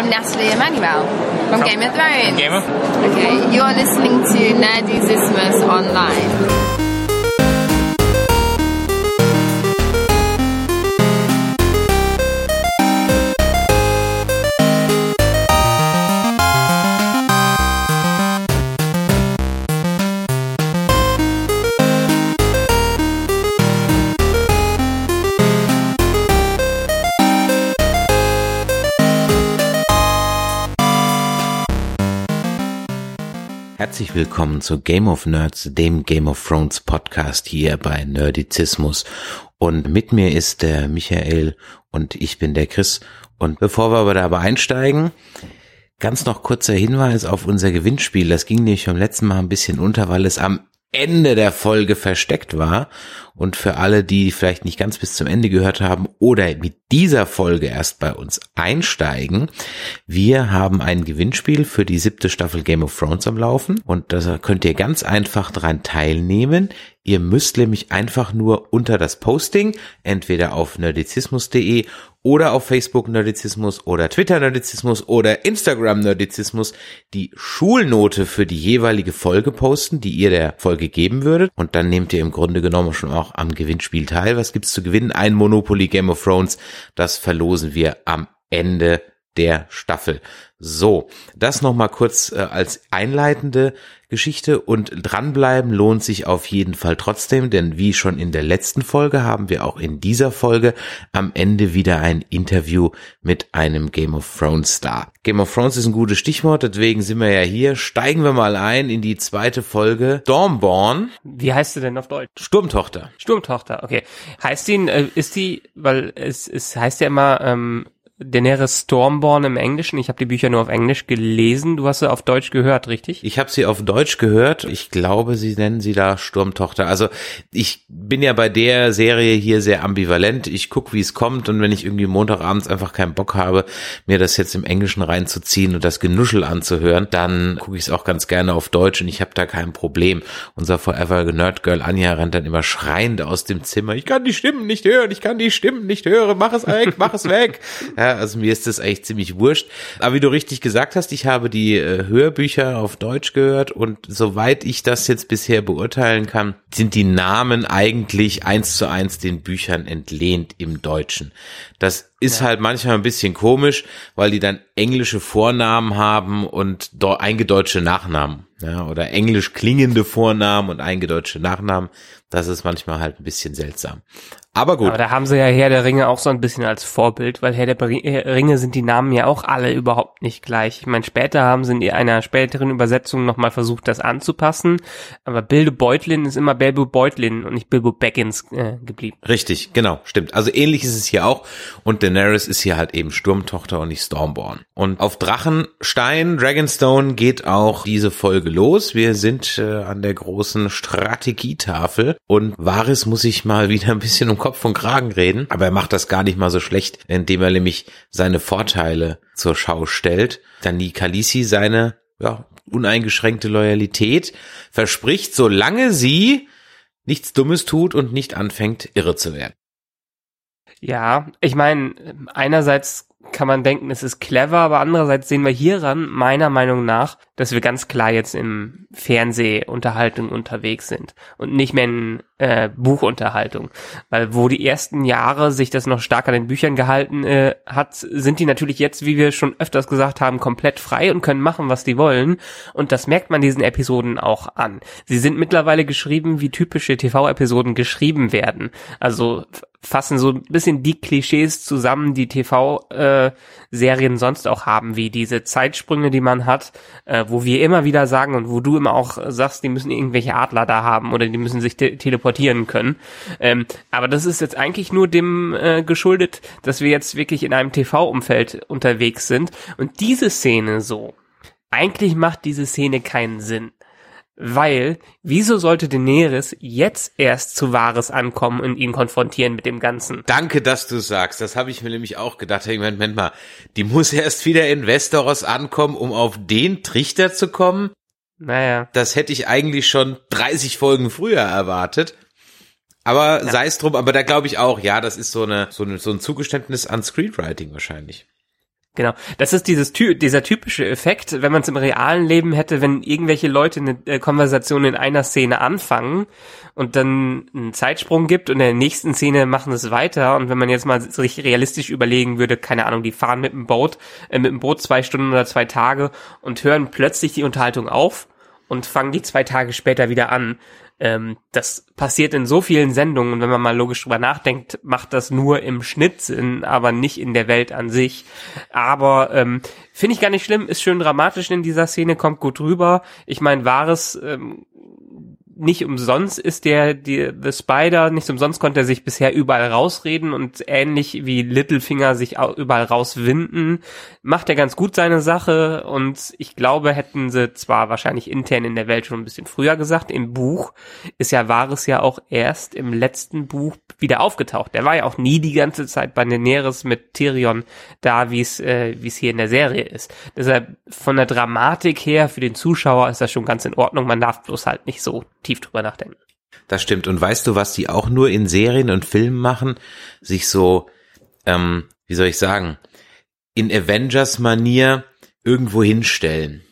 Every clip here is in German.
I'm Natalie Emmanuel from Game of Thrones. Game of? Okay, you're listening to Nerdizismus Online. Herzlich willkommen zu Game of Nerds, dem Game of Thrones Podcast hier bei Nerdizismus. Und mit mir ist der Michael und ich bin der Chris. Und bevor wir aber dabei einsteigen, ganz noch kurzer Hinweis auf unser Gewinnspiel. Das ging nämlich beim letzten Mal ein bisschen unter, weil es am Ende der Folge versteckt war. Und für alle, die vielleicht nicht ganz bis zum Ende gehört haben oder mit dieser Folge erst bei uns einsteigen, wir haben ein Gewinnspiel für die siebte Staffel Game of Thrones am Laufen. Und da könnt ihr ganz einfach dran teilnehmen. Ihr müsst nämlich einfach nur unter das Posting, entweder auf nerdizismus.de oder auf Facebook Nerdizismus oder Twitter Nerdizismus oder Instagram Nerdizismus die Schulnote für die jeweilige Folge posten, die ihr der Folge geben würdet. Und dann nehmt ihr im Grunde genommen schon auch am Gewinnspiel teil. Was gibt's zu gewinnen? Ein Monopoly Game of Thrones. Das verlosen wir am Ende der Staffel. So, das nochmal kurz äh, als einleitende Geschichte und dranbleiben lohnt sich auf jeden Fall trotzdem, denn wie schon in der letzten Folge haben wir auch in dieser Folge am Ende wieder ein Interview mit einem Game of Thrones Star. Game of Thrones ist ein gutes Stichwort, deswegen sind wir ja hier. Steigen wir mal ein in die zweite Folge. Stormborn. Wie heißt sie denn auf Deutsch? Sturmtochter. Sturmtochter, okay. Heißt die, äh, ist die, weil es, es heißt ja immer, ähm, Daenerys Stormborn im Englischen. Ich habe die Bücher nur auf Englisch gelesen. Du hast sie auf Deutsch gehört, richtig? Ich habe sie auf Deutsch gehört. Ich glaube, sie nennen sie da Sturmtochter. Also ich bin ja bei der Serie hier sehr ambivalent. Ich guck, wie es kommt und wenn ich irgendwie Montagabends einfach keinen Bock habe, mir das jetzt im Englischen reinzuziehen und das Genuschel anzuhören, dann gucke ich es auch ganz gerne auf Deutsch und ich habe da kein Problem. Unser Forever Nerd Girl Anja rennt dann immer schreiend aus dem Zimmer. Ich kann die Stimmen nicht hören. Ich kann die Stimmen nicht hören. Mach es weg, mach es weg. Ja, also mir ist das eigentlich ziemlich wurscht. Aber wie du richtig gesagt hast, ich habe die äh, Hörbücher auf Deutsch gehört und soweit ich das jetzt bisher beurteilen kann, sind die Namen eigentlich eins zu eins den Büchern entlehnt im Deutschen. Das ist ja. halt manchmal ein bisschen komisch, weil die dann englische Vornamen haben und eingedeutschte Nachnamen. Ja, oder englisch klingende Vornamen und eingedeutschte Nachnamen. Das ist manchmal halt ein bisschen seltsam. Aber gut. Aber da haben sie ja Herr der Ringe auch so ein bisschen als Vorbild, weil Herr der Ringe sind die Namen ja auch alle überhaupt nicht gleich. Ich meine, später haben sie in einer späteren Übersetzung nochmal versucht, das anzupassen. Aber Bilbo Beutlin ist immer Bilbo Beutlin und nicht Bilbo Baggins äh, geblieben. Richtig, genau, stimmt. Also ähnlich ist es hier auch. Und Daenerys ist hier halt eben Sturmtochter und nicht Stormborn. Und auf Drachenstein, Dragonstone geht auch diese Folge los. Wir sind äh, an der großen Strategietafel und Varys muss sich mal wieder ein bisschen um Kopf und Kragen reden, aber er macht das gar nicht mal so schlecht, indem er nämlich seine Vorteile zur Schau stellt. Dann die Kalisi seine ja, uneingeschränkte Loyalität verspricht, solange sie nichts Dummes tut und nicht anfängt, irre zu werden. Ja, ich meine, einerseits kann man denken, es ist clever, aber andererseits sehen wir hieran, meiner Meinung nach, dass wir ganz klar jetzt im Fernsehunterhaltung unterwegs sind und nicht mehr in äh, Buchunterhaltung. Weil wo die ersten Jahre sich das noch stark an den Büchern gehalten äh, hat, sind die natürlich jetzt, wie wir schon öfters gesagt haben, komplett frei und können machen, was die wollen. Und das merkt man diesen Episoden auch an. Sie sind mittlerweile geschrieben, wie typische TV-Episoden geschrieben werden. Also fassen so ein bisschen die Klischees zusammen, die TV-Serien äh, sonst auch haben, wie diese Zeitsprünge, die man hat, äh, wo wir immer wieder sagen und wo du immer auch sagst, die müssen irgendwelche Adler da haben oder die müssen sich te teleportieren können. Ähm, aber das ist jetzt eigentlich nur dem äh, geschuldet, dass wir jetzt wirklich in einem TV-Umfeld unterwegs sind und diese Szene so. Eigentlich macht diese Szene keinen Sinn. Weil, wieso sollte Daenerys jetzt erst zu Wahres ankommen und ihn konfrontieren mit dem Ganzen? Danke, dass du sagst. Das habe ich mir nämlich auch gedacht. Hey, Moment, Moment mal, die muss erst wieder in Westeros ankommen, um auf den Trichter zu kommen? Naja. Das hätte ich eigentlich schon 30 Folgen früher erwartet. Aber ja. sei es drum, aber da glaube ich auch, ja, das ist so eine, so eine, so ein Zugeständnis an Screenwriting wahrscheinlich. Genau. Das ist dieses dieser typische Effekt, wenn man es im realen Leben hätte, wenn irgendwelche Leute eine äh, Konversation in einer Szene anfangen und dann einen Zeitsprung gibt und in der nächsten Szene machen es weiter und wenn man jetzt mal sich realistisch überlegen würde, keine Ahnung, die fahren mit dem Boot, äh, mit dem Boot zwei Stunden oder zwei Tage und hören plötzlich die Unterhaltung auf und fangen die zwei Tage später wieder an, ähm, das passiert in so vielen Sendungen und wenn man mal logisch drüber nachdenkt, macht das nur im Schnitt Sinn, aber nicht in der Welt an sich. Aber ähm, finde ich gar nicht schlimm, ist schön dramatisch in dieser Szene, kommt gut rüber. Ich meine, wahres ähm, nicht umsonst ist der, die, The Spider, nicht umsonst konnte er sich bisher überall rausreden und ähnlich wie Littlefinger sich auch überall rauswinden, macht er ganz gut seine Sache und ich glaube, hätten sie zwar wahrscheinlich intern in der Welt schon ein bisschen früher gesagt, im Buch ist ja Wahres ja auch erst im letzten Buch wieder aufgetaucht. Der war ja auch nie die ganze Zeit bei Daenerys mit Tyrion da, wie es äh, wie es hier in der Serie ist. Deshalb von der Dramatik her für den Zuschauer ist das schon ganz in Ordnung. Man darf bloß halt nicht so tief drüber nachdenken. Das stimmt. Und weißt du, was die auch nur in Serien und Filmen machen? Sich so, ähm, wie soll ich sagen, in Avengers-Manier irgendwo hinstellen.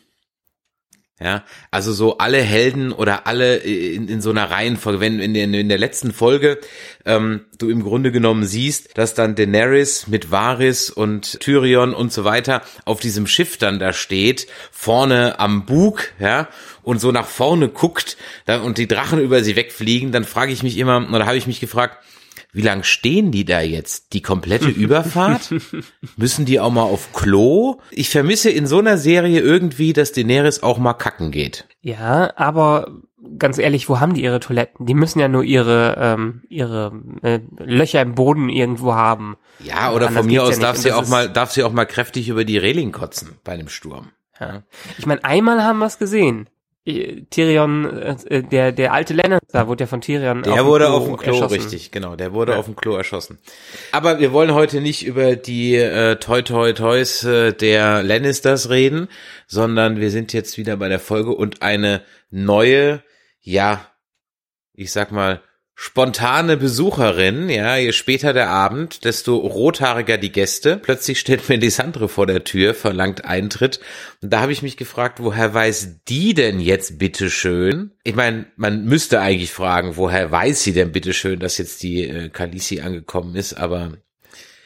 Ja, also so alle Helden oder alle in, in so einer Reihenfolge, wenn in der, in der letzten Folge ähm, du im Grunde genommen siehst, dass dann Daenerys mit Varys und Tyrion und so weiter auf diesem Schiff dann da steht, vorne am Bug, ja, und so nach vorne guckt da, und die Drachen über sie wegfliegen, dann frage ich mich immer, oder habe ich mich gefragt, wie lang stehen die da jetzt? Die komplette Überfahrt? Müssen die auch mal auf Klo? Ich vermisse in so einer Serie irgendwie, dass Daenerys auch mal kacken geht. Ja, aber ganz ehrlich, wo haben die ihre Toiletten? Die müssen ja nur ihre ähm, ihre äh, Löcher im Boden irgendwo haben. Ja, oder Anders von mir aus ja darf sie auch mal darf sie auch mal kräftig über die Reling kotzen bei einem Sturm. Ja. Ich meine, einmal haben wir es gesehen. Tyrion, äh, der, der alte Lannister wurde ja von Tyrion Der auf wurde Klo auf dem Klo, erschossen. richtig, genau, der wurde ja. auf dem Klo erschossen. Aber wir wollen heute nicht über die äh, Toi Toi Toys äh, der Lannisters reden, sondern wir sind jetzt wieder bei der Folge und eine neue, ja, ich sag mal, spontane Besucherin, ja, je später der Abend, desto rothaariger die Gäste. Plötzlich steht Melisandre vor der Tür, verlangt Eintritt. Und da habe ich mich gefragt, woher weiß die denn jetzt bitteschön? Ich meine, man müsste eigentlich fragen, woher weiß sie denn bitteschön, dass jetzt die äh, Kalisi angekommen ist, aber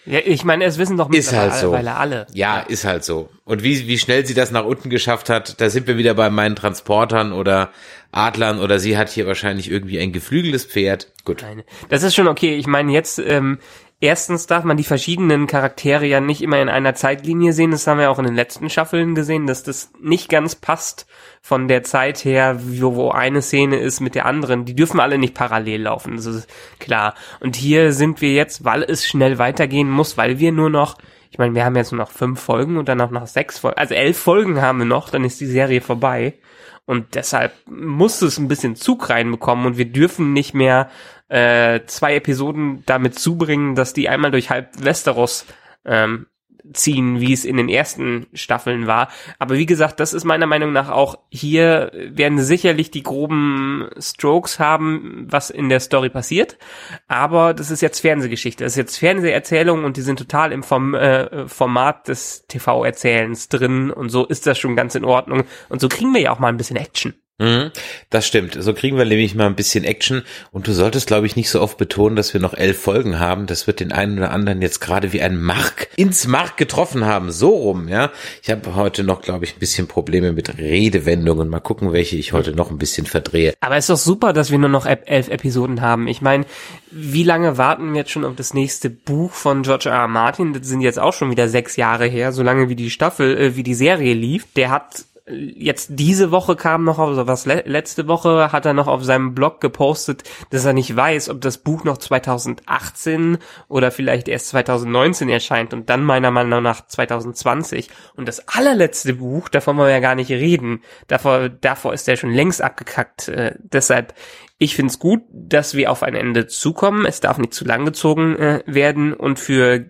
ja, ich meine, es wissen doch mittlerweile halt so. alle. Ja, ist halt so. Und wie, wie schnell sie das nach unten geschafft hat, da sind wir wieder bei meinen Transportern oder Adlern oder sie hat hier wahrscheinlich irgendwie ein geflügeltes Pferd. Gut. Das ist schon okay. Ich meine, jetzt ähm, erstens darf man die verschiedenen Charaktere ja nicht immer in einer Zeitlinie sehen. Das haben wir auch in den letzten Staffeln gesehen, dass das nicht ganz passt von der Zeit her, wo, wo eine Szene ist mit der anderen. Die dürfen alle nicht parallel laufen, das ist klar. Und hier sind wir jetzt, weil es schnell weitergehen muss, weil wir nur noch ich meine, wir haben jetzt nur noch fünf Folgen und dann auch noch sechs Folgen, also elf Folgen haben wir noch, dann ist die Serie vorbei. Und deshalb muss es ein bisschen Zug reinbekommen und wir dürfen nicht mehr äh, zwei Episoden damit zubringen, dass die einmal durch halb Westeros ähm, ziehen, wie es in den ersten Staffeln war. Aber wie gesagt, das ist meiner Meinung nach auch hier werden sicherlich die groben Strokes haben, was in der Story passiert. Aber das ist jetzt Fernsehgeschichte. Das ist jetzt Fernseherzählung und die sind total im Form, äh, Format des TV-Erzählens drin und so ist das schon ganz in Ordnung. Und so kriegen wir ja auch mal ein bisschen Action. Mhm, das stimmt. So kriegen wir nämlich mal ein bisschen Action. Und du solltest, glaube ich, nicht so oft betonen, dass wir noch elf Folgen haben. Das wird den einen oder anderen jetzt gerade wie ein Mark ins Mark getroffen haben. So rum, ja. Ich habe heute noch, glaube ich, ein bisschen Probleme mit Redewendungen. Mal gucken, welche ich heute noch ein bisschen verdrehe. Aber es ist doch super, dass wir nur noch elf Episoden haben. Ich meine, wie lange warten wir jetzt schon auf das nächste Buch von George R. R. Martin? Das sind jetzt auch schon wieder sechs Jahre her, so lange wie die Staffel, äh, wie die Serie lief. Der hat jetzt diese Woche kam noch, also was letzte Woche hat er noch auf seinem Blog gepostet, dass er nicht weiß, ob das Buch noch 2018 oder vielleicht erst 2019 erscheint und dann meiner Meinung nach 2020. Und das allerletzte Buch, davon wollen wir ja gar nicht reden, davor, davor ist er schon längst abgekackt. Äh, deshalb, ich find's gut, dass wir auf ein Ende zukommen. Es darf nicht zu lang gezogen äh, werden und für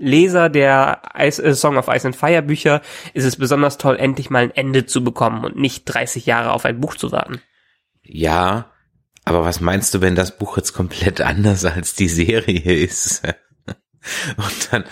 Leser der Ice, äh, Song of Ice and Fire Bücher ist es besonders toll, endlich mal ein Ende zu bekommen und nicht 30 Jahre auf ein Buch zu warten. Ja, aber was meinst du, wenn das Buch jetzt komplett anders als die Serie ist? und dann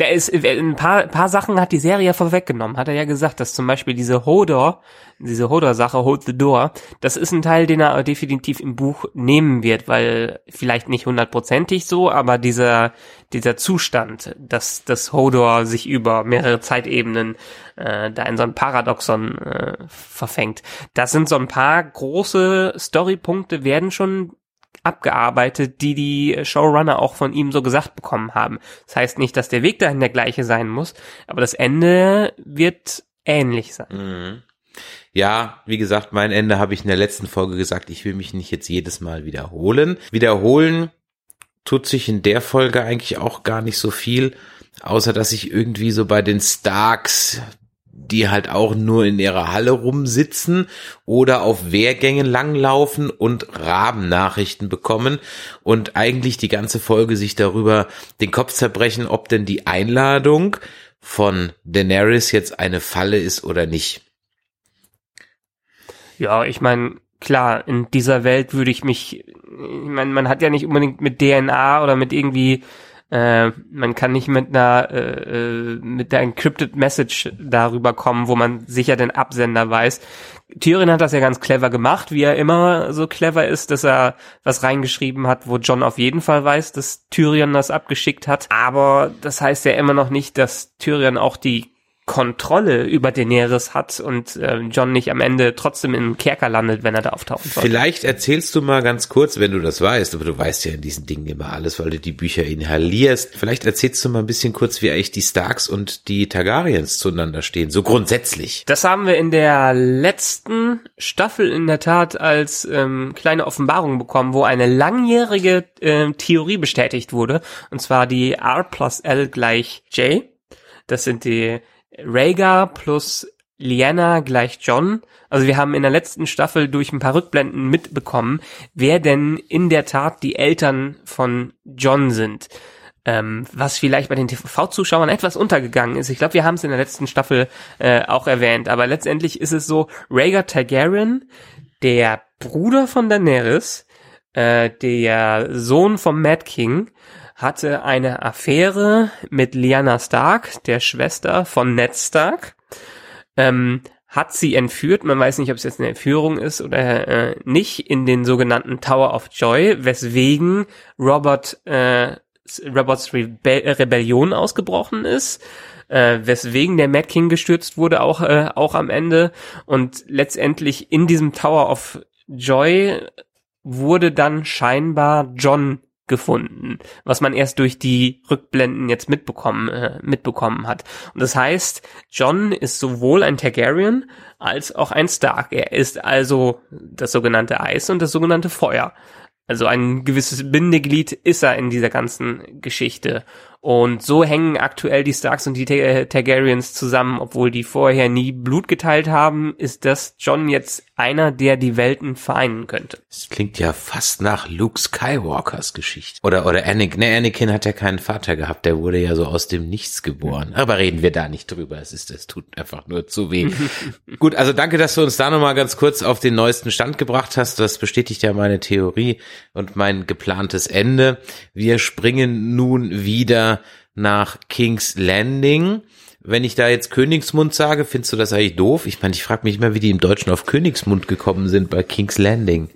Der ist, äh, ein paar, paar Sachen hat die Serie vorweggenommen, hat er ja gesagt, dass zum Beispiel diese Hodor, diese Hodor-Sache, Hold the Door, das ist ein Teil, den er definitiv im Buch nehmen wird, weil vielleicht nicht hundertprozentig so, aber dieser, dieser Zustand, dass das Hodor sich über mehrere Zeitebenen äh, da in so ein Paradoxon äh, verfängt. Das sind so ein paar große Storypunkte, werden schon abgearbeitet, die die Showrunner auch von ihm so gesagt bekommen haben. Das heißt nicht, dass der Weg dahin der gleiche sein muss, aber das Ende wird ähnlich sein. Mhm. Ja, wie gesagt, mein Ende habe ich in der letzten Folge gesagt, ich will mich nicht jetzt jedes Mal wiederholen. Wiederholen tut sich in der Folge eigentlich auch gar nicht so viel, außer dass ich irgendwie so bei den Starks die halt auch nur in ihrer Halle rumsitzen oder auf Wehrgängen langlaufen und Rabennachrichten bekommen und eigentlich die ganze Folge sich darüber den Kopf zerbrechen, ob denn die Einladung von Daenerys jetzt eine Falle ist oder nicht. Ja, ich meine, klar, in dieser Welt würde ich mich, ich meine, man hat ja nicht unbedingt mit DNA oder mit irgendwie äh, man kann nicht mit einer äh, äh, mit der encrypted Message darüber kommen, wo man sicher den Absender weiß. Tyrion hat das ja ganz clever gemacht, wie er immer so clever ist, dass er was reingeschrieben hat, wo John auf jeden Fall weiß, dass Tyrion das abgeschickt hat. Aber das heißt ja immer noch nicht, dass Tyrion auch die Kontrolle über Daenerys hat und äh, John nicht am Ende trotzdem im Kerker landet, wenn er da auftaucht. Vielleicht erzählst du mal ganz kurz, wenn du das weißt, aber du weißt ja in diesen Dingen immer alles, weil du die Bücher inhalierst. Vielleicht erzählst du mal ein bisschen kurz, wie eigentlich die Starks und die Targaryens zueinander stehen, so grundsätzlich. Das haben wir in der letzten Staffel in der Tat als ähm, kleine Offenbarung bekommen, wo eine langjährige äh, Theorie bestätigt wurde, und zwar die R plus L gleich J. Das sind die Rhaegar plus Lyanna gleich John. Also wir haben in der letzten Staffel durch ein paar Rückblenden mitbekommen, wer denn in der Tat die Eltern von John sind. Ähm, was vielleicht bei den TV-Zuschauern etwas untergegangen ist. Ich glaube, wir haben es in der letzten Staffel äh, auch erwähnt, aber letztendlich ist es so, Rhaegar Targaryen, der Bruder von Daenerys, äh, der Sohn vom Mad King, hatte eine Affäre mit Lyanna Stark, der Schwester von Ned Stark, ähm, hat sie entführt, man weiß nicht, ob es jetzt eine Entführung ist oder äh, nicht, in den sogenannten Tower of Joy, weswegen Robert äh, Roberts Rebe Rebellion ausgebrochen ist, äh, weswegen der Mad King gestürzt wurde, auch, äh, auch am Ende. Und letztendlich in diesem Tower of Joy wurde dann scheinbar John gefunden, was man erst durch die Rückblenden jetzt mitbekommen, äh, mitbekommen hat. Und das heißt, John ist sowohl ein Targaryen als auch ein Stark. Er ist also das sogenannte Eis und das sogenannte Feuer. Also ein gewisses Bindeglied ist er in dieser ganzen Geschichte. Und so hängen aktuell die Starks und die Targaryens zusammen, obwohl die vorher nie Blut geteilt haben, ist das John jetzt einer, der die Welten vereinen könnte. Das klingt ja fast nach Luke Skywalkers Geschichte. Oder, oder Anakin. Ne, Anakin hat ja keinen Vater gehabt, der wurde ja so aus dem Nichts geboren. Aber reden wir da nicht drüber. Es ist, es tut einfach nur zu weh. Gut, also danke, dass du uns da nochmal ganz kurz auf den neuesten Stand gebracht hast. Das bestätigt ja meine Theorie und mein geplantes Ende. Wir springen nun wieder nach King's Landing. Wenn ich da jetzt Königsmund sage, findest du das eigentlich doof? Ich meine, ich frage mich immer, wie die im Deutschen auf Königsmund gekommen sind bei King's Landing.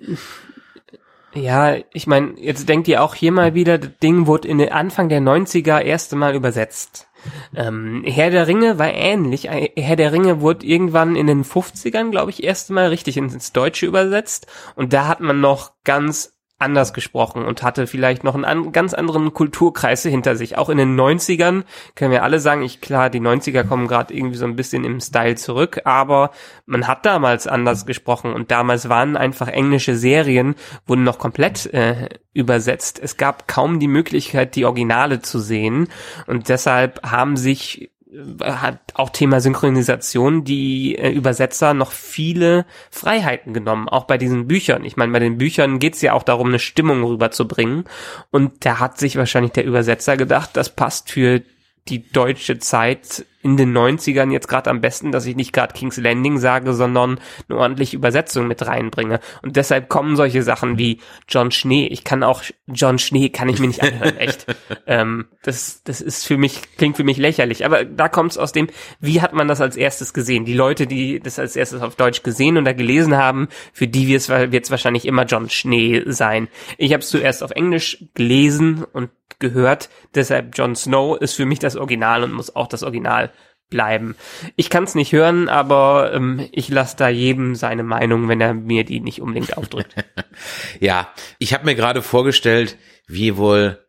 Ja, ich meine, jetzt denkt ihr auch hier mal wieder, das Ding wurde in den Anfang der 90er erste Mal übersetzt. Ähm, Herr der Ringe war ähnlich. Herr der Ringe wurde irgendwann in den 50ern, glaube ich, erste Mal richtig ins Deutsche übersetzt. Und da hat man noch ganz anders gesprochen und hatte vielleicht noch einen an, ganz anderen Kulturkreis hinter sich. Auch in den 90ern können wir alle sagen, ich klar, die 90er kommen gerade irgendwie so ein bisschen im Style zurück, aber man hat damals anders gesprochen und damals waren einfach englische Serien, wurden noch komplett äh, übersetzt. Es gab kaum die Möglichkeit, die Originale zu sehen und deshalb haben sich hat auch Thema Synchronisation die äh, Übersetzer noch viele Freiheiten genommen, auch bei diesen Büchern. Ich meine, bei den Büchern geht's ja auch darum, eine Stimmung rüberzubringen. Und da hat sich wahrscheinlich der Übersetzer gedacht, das passt für die deutsche Zeit in den 90ern jetzt gerade am besten, dass ich nicht gerade King's Landing sage, sondern eine ordentliche Übersetzung mit reinbringe. Und deshalb kommen solche Sachen wie John Schnee. Ich kann auch John Schnee kann ich mir nicht anhören, echt. ähm, das, das ist für mich, klingt für mich lächerlich. Aber da kommt es aus dem, wie hat man das als erstes gesehen? Die Leute, die das als erstes auf Deutsch gesehen oder gelesen haben, für die wird es wahrscheinlich immer John Schnee sein. Ich habe es zuerst auf Englisch gelesen und gehört, deshalb Jon Snow ist für mich das Original und muss auch das Original bleiben. Ich kann es nicht hören, aber ähm, ich lasse da jedem seine Meinung, wenn er mir die nicht unbedingt aufdrückt. ja, ich habe mir gerade vorgestellt, wie wohl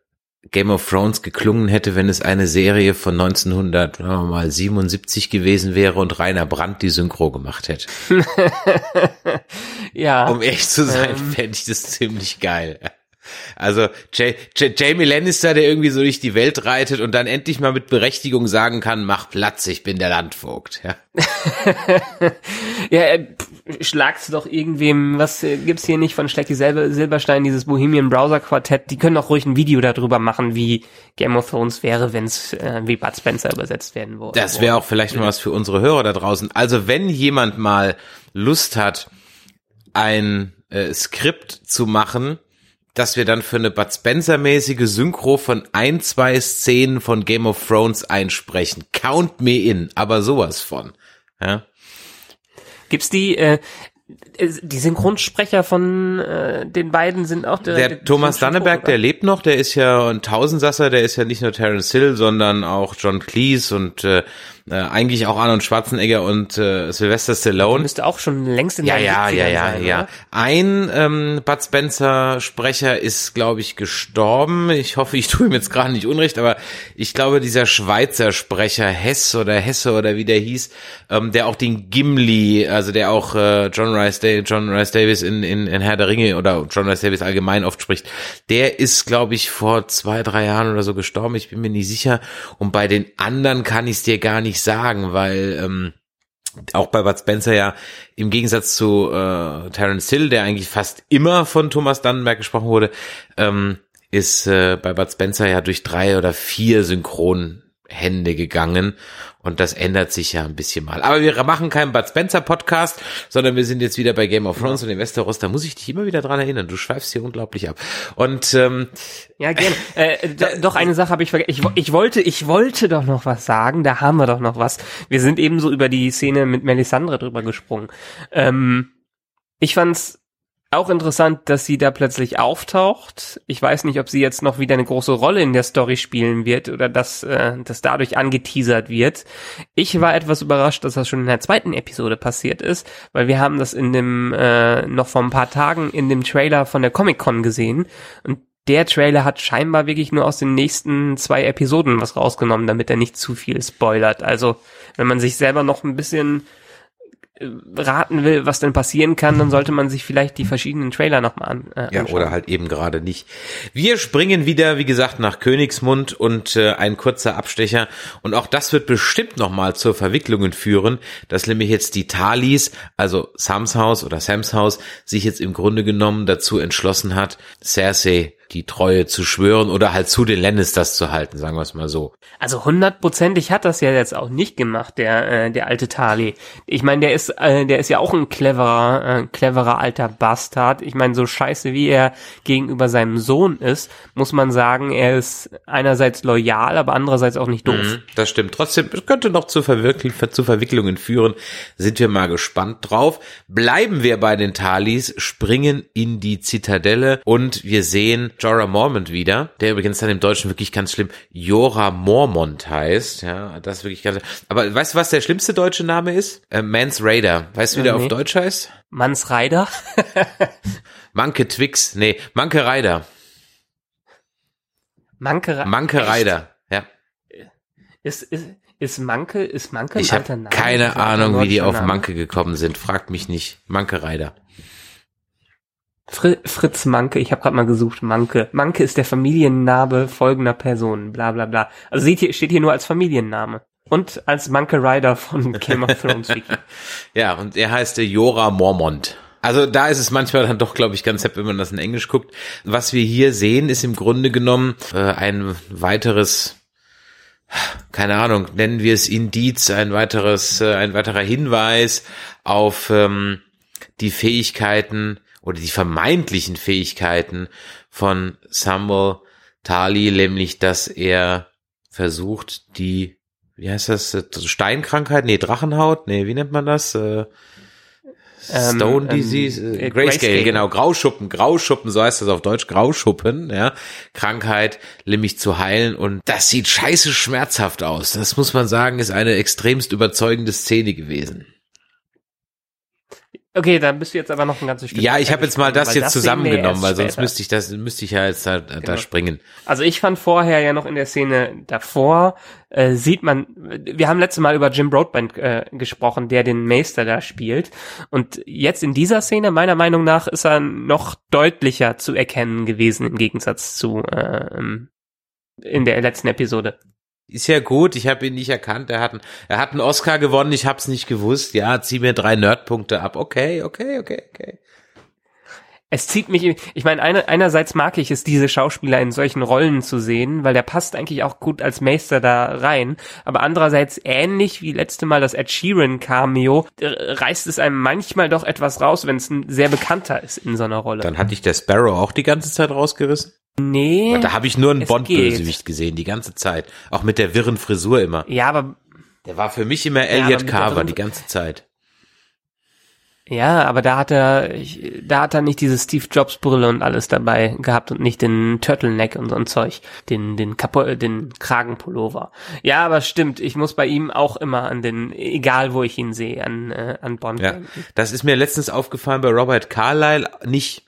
Game of Thrones geklungen hätte, wenn es eine Serie von 1977 gewesen wäre und Rainer Brandt die Synchro gemacht hätte. ja. Um ehrlich zu sein, ähm, fände ich das ziemlich geil. Also J J Jamie Lannister, der irgendwie so durch die Welt reitet und dann endlich mal mit Berechtigung sagen kann, mach Platz, ich bin der Landvogt. Ja, ja äh, schlag's doch irgendwem, was äh, gibt's hier nicht von Schlecki Silberstein, dieses Bohemian Browser Quartett, die können doch ruhig ein Video darüber machen, wie Game of Thrones wäre, wenn's äh, wie Bud Spencer übersetzt werden würde. Das wäre auch vielleicht mal was für unsere Hörer da draußen. Also wenn jemand mal Lust hat, ein äh, Skript zu machen, dass wir dann für eine Bud Spencer-mäßige Synchro von ein, zwei Szenen von Game of Thrones einsprechen. Count me in, aber sowas von. Ja. Gibt's die, äh, die Synchronsprecher von äh, den beiden sind auch der, der Thomas Danneberg, der lebt noch, der ist ja ein Tausendsasser, der ist ja nicht nur Terence Hill, sondern auch John Cleese und äh, äh, eigentlich auch Arnold Schwarzenegger und äh, Sylvester Stallone. Müsste auch schon längst in ja, ja, ja, ja, sein, ja. Oder? Ein ähm, Bud Spencer Sprecher ist, glaube ich, gestorben. Ich hoffe, ich tue ihm jetzt gerade nicht unrecht, aber ich glaube, dieser Schweizer Sprecher Hess oder Hesse oder wie der hieß, ähm, der auch den Gimli, also der auch äh, John Rice, John Rice Davis in, in, in Herr der Ringe oder John Rice Davis allgemein oft spricht, der ist, glaube ich, vor zwei, drei Jahren oder so gestorben. Ich bin mir nicht sicher. Und bei den anderen kann ich es dir gar nicht nicht sagen, weil ähm, auch bei Bud Spencer ja im Gegensatz zu äh, Terence Hill, der eigentlich fast immer von Thomas Dannenberg gesprochen wurde, ähm, ist äh, bei Bud Spencer ja durch drei oder vier Synchronhände gegangen und das ändert sich ja ein bisschen mal. Aber wir machen keinen Bud Spencer Podcast, sondern wir sind jetzt wieder bei Game of Thrones ja. und in Westeros. Da muss ich dich immer wieder dran erinnern. Du schweifst hier unglaublich ab. Und ähm, ja, gerne. Äh, doch eine Sache habe ich vergessen. Ich, ich wollte, ich wollte doch noch was sagen. Da haben wir doch noch was. Wir sind eben so über die Szene mit Melisandre drüber gesprungen. Ähm, ich fand's auch interessant, dass sie da plötzlich auftaucht. Ich weiß nicht, ob sie jetzt noch wieder eine große Rolle in der Story spielen wird oder dass äh, das dadurch angeteasert wird. Ich war etwas überrascht, dass das schon in der zweiten Episode passiert ist, weil wir haben das in dem äh, noch vor ein paar Tagen in dem Trailer von der Comic Con gesehen und der Trailer hat scheinbar wirklich nur aus den nächsten zwei Episoden was rausgenommen, damit er nicht zu viel spoilert. Also wenn man sich selber noch ein bisschen raten will, was denn passieren kann, dann sollte man sich vielleicht die verschiedenen Trailer nochmal an. Äh, ja, oder halt eben gerade nicht. Wir springen wieder, wie gesagt, nach Königsmund und äh, ein kurzer Abstecher. Und auch das wird bestimmt nochmal zur Verwicklungen führen, dass nämlich jetzt die Talis, also Sams Haus oder Sams Haus, sich jetzt im Grunde genommen dazu entschlossen hat, Cersei die Treue zu schwören oder halt zu den Lannisters zu halten, sagen wir es mal so. Also hundertprozentig hat das ja jetzt auch nicht gemacht, der äh, der alte Tali. Ich meine, der ist äh, der ist ja auch ein cleverer äh, cleverer alter Bastard. Ich meine, so scheiße wie er gegenüber seinem Sohn ist, muss man sagen, er ist einerseits loyal, aber andererseits auch nicht doof. Mhm, das stimmt. Trotzdem, es könnte noch zu, Verwirkl zu Verwicklungen führen. Sind wir mal gespannt drauf. Bleiben wir bei den Talis, springen in die Zitadelle und wir sehen Jorah Mormont wieder, der übrigens dann im Deutschen wirklich ganz schlimm Jorah Mormont heißt. Ja, das ist wirklich ganz. Aber weißt du, was der schlimmste deutsche Name ist? Äh, Mans Raider. Weißt du, wie der nee. auf Deutsch heißt? Mans Raider? Manke Twix. Nee, Manke Raider. Manke, Manke Raider. Ja. Ist, ist, ist Manke, ist Manke ein ich alter Name? Keine Ahnung, wie die auf Manke gekommen sind. Fragt mich nicht. Manke Raider. Fritz Manke, ich habe gerade mal gesucht, Manke. Manke ist der Familienname folgender Person, bla bla bla. Also seht ihr, steht hier nur als Familienname. Und als Manke Rider von Game of Thrones Wiki. ja, und er heißt Jora Mormont. Also da ist es manchmal dann doch, glaube ich, ganz happy, wenn man das in Englisch guckt. Was wir hier sehen, ist im Grunde genommen äh, ein weiteres keine Ahnung, nennen wir es Indiz, ein weiteres, äh, ein weiterer Hinweis auf ähm, die Fähigkeiten oder die vermeintlichen Fähigkeiten von Samuel Tali, nämlich dass er versucht, die, wie heißt das, Steinkrankheit, nee, Drachenhaut, nee, wie nennt man das? Äh, Stone ähm, Disease, ähm, Grayscale, Grayscale, genau, Grauschuppen, Grauschuppen, so heißt das auf Deutsch, Grauschuppen, ja, Krankheit, nämlich zu heilen und das sieht scheiße schmerzhaft aus. Das muss man sagen, ist eine extremst überzeugende Szene gewesen. Okay, dann bist du jetzt aber noch ein ganzes Stück. Ja, ich habe jetzt mal das jetzt das zusammengenommen, weil sonst müsste ich das müsste ich ja jetzt da, genau. da springen. Also ich fand vorher ja noch in der Szene davor äh, sieht man, wir haben letztes Mal über Jim Broadbent äh, gesprochen, der den Meister da spielt und jetzt in dieser Szene meiner Meinung nach ist er noch deutlicher zu erkennen gewesen im Gegensatz zu äh, in der letzten Episode. Ist ja gut, ich habe ihn nicht erkannt. Er hat, einen, er hat einen Oscar gewonnen, ich hab's nicht gewusst. Ja, zieh mir drei Nerdpunkte ab. Okay, okay, okay, okay. Es zieht mich, ich meine, eine, einerseits mag ich es, diese Schauspieler in solchen Rollen zu sehen, weil der passt eigentlich auch gut als Meister da rein. Aber andererseits ähnlich wie letzte Mal das Ed Sheeran Cameo, äh, reißt es einem manchmal doch etwas raus, wenn es ein sehr bekannter ist in so einer Rolle. Dann hatte ich der Sparrow auch die ganze Zeit rausgerissen. Nee. Da habe ich nur einen Bond-Bösewicht gesehen, die ganze Zeit. Auch mit der wirren Frisur immer. Ja, aber. Der war für mich immer Elliot ja, Carver die ganze Zeit. Ja, aber da hat er, da hat er nicht diese Steve Jobs Brille und alles dabei gehabt und nicht den Turtleneck und so ein Zeug, den, den Kapo, den Kragenpullover. Ja, aber stimmt, ich muss bei ihm auch immer an den, egal wo ich ihn sehe, an, äh, an Bond. Ja, das ist mir letztens aufgefallen bei Robert Carlyle nicht.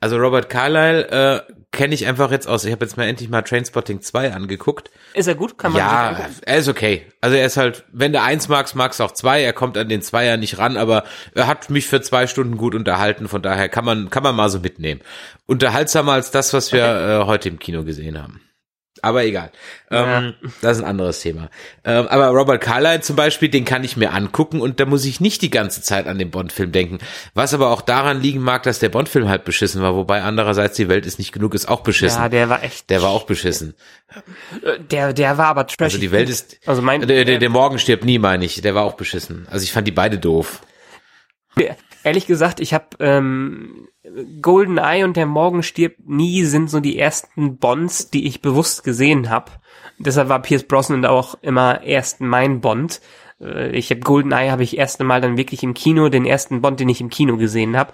Also Robert Carlyle äh, kenne ich einfach jetzt aus. Ich habe jetzt mal endlich mal Trainspotting 2 angeguckt. Ist er gut? Kann man Ja, er ist okay. Also er ist halt, wenn du eins magst, magst auch zwei. Er kommt an den Zweier nicht ran, aber er hat mich für zwei Stunden gut unterhalten. Von daher kann man, kann man mal so mitnehmen. Unterhaltsamer als das, was wir okay. äh, heute im Kino gesehen haben. Aber egal. Ja. Ähm, das ist ein anderes Thema. Ähm, aber Robert Carlyle zum Beispiel, den kann ich mir angucken und da muss ich nicht die ganze Zeit an den Bond-Film denken. Was aber auch daran liegen mag, dass der Bond-Film halt beschissen war, wobei andererseits die Welt ist nicht genug, ist auch beschissen. Ja, der war echt. Der war auch beschissen. Der, der war aber trash. Also die Welt ist. Also mein. Der, der, der Morgen stirbt nie, meine ich. Der war auch beschissen. Also ich fand die beide doof. Ehrlich gesagt, ich habe ähm, Golden Eye und der Morgen stirbt nie sind so die ersten Bonds, die ich bewusst gesehen habe. Deshalb war Pierce Brosnan auch immer erst mein Bond. Äh, ich habe Golden Eye habe ich erste Mal dann wirklich im Kino, den ersten Bond, den ich im Kino gesehen habe.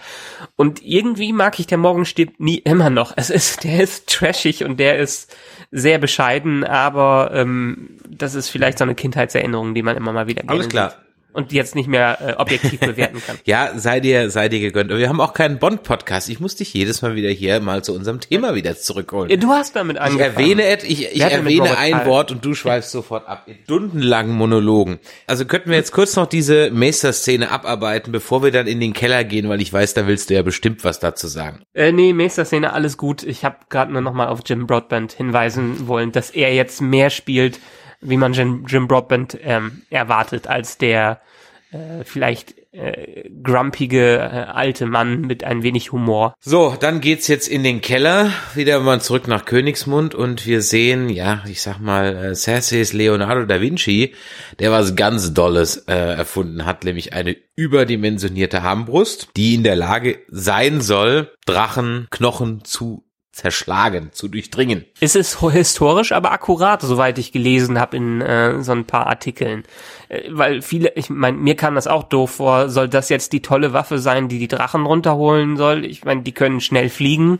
Und irgendwie mag ich der Morgen stirbt nie immer noch. Es ist, der ist trashig und der ist sehr bescheiden, aber ähm, das ist vielleicht so eine Kindheitserinnerung, die man immer mal wieder Alles klar. Sieht und jetzt nicht mehr äh, objektiv bewerten kann. ja, sei dir, sei dir gegönnt. Wir haben auch keinen Bond-Podcast. Ich muss dich jedes Mal wieder hier mal zu unserem Thema wieder zurückholen. Du hast damit angefangen. Ich erwähne, ich, ich erwähne ein Hall. Wort und du schweifst sofort ab in stundenlangen Monologen. Also könnten wir jetzt kurz noch diese Meister-Szene abarbeiten, bevor wir dann in den Keller gehen, weil ich weiß, da willst du ja bestimmt was dazu sagen. Äh, nee, Meister-Szene, alles gut. Ich habe gerade nur noch mal auf Jim Broadband hinweisen wollen, dass er jetzt mehr spielt, wie man Jim, Jim Broadband ähm, erwartet, als der äh, vielleicht äh, grumpige äh, alte Mann mit ein wenig Humor. So, dann geht's jetzt in den Keller, wieder mal zurück nach Königsmund und wir sehen, ja, ich sag mal, äh, Cerseis Leonardo da Vinci, der was ganz Dolles äh, erfunden hat, nämlich eine überdimensionierte Armbrust, die in der Lage sein soll, Drachenknochen zu zerschlagen, zu durchdringen. Es ist historisch, aber akkurat, soweit ich gelesen habe in äh, so ein paar Artikeln. Äh, weil viele, ich meine, mir kam das auch doof vor, soll das jetzt die tolle Waffe sein, die die Drachen runterholen soll? Ich meine, die können schnell fliegen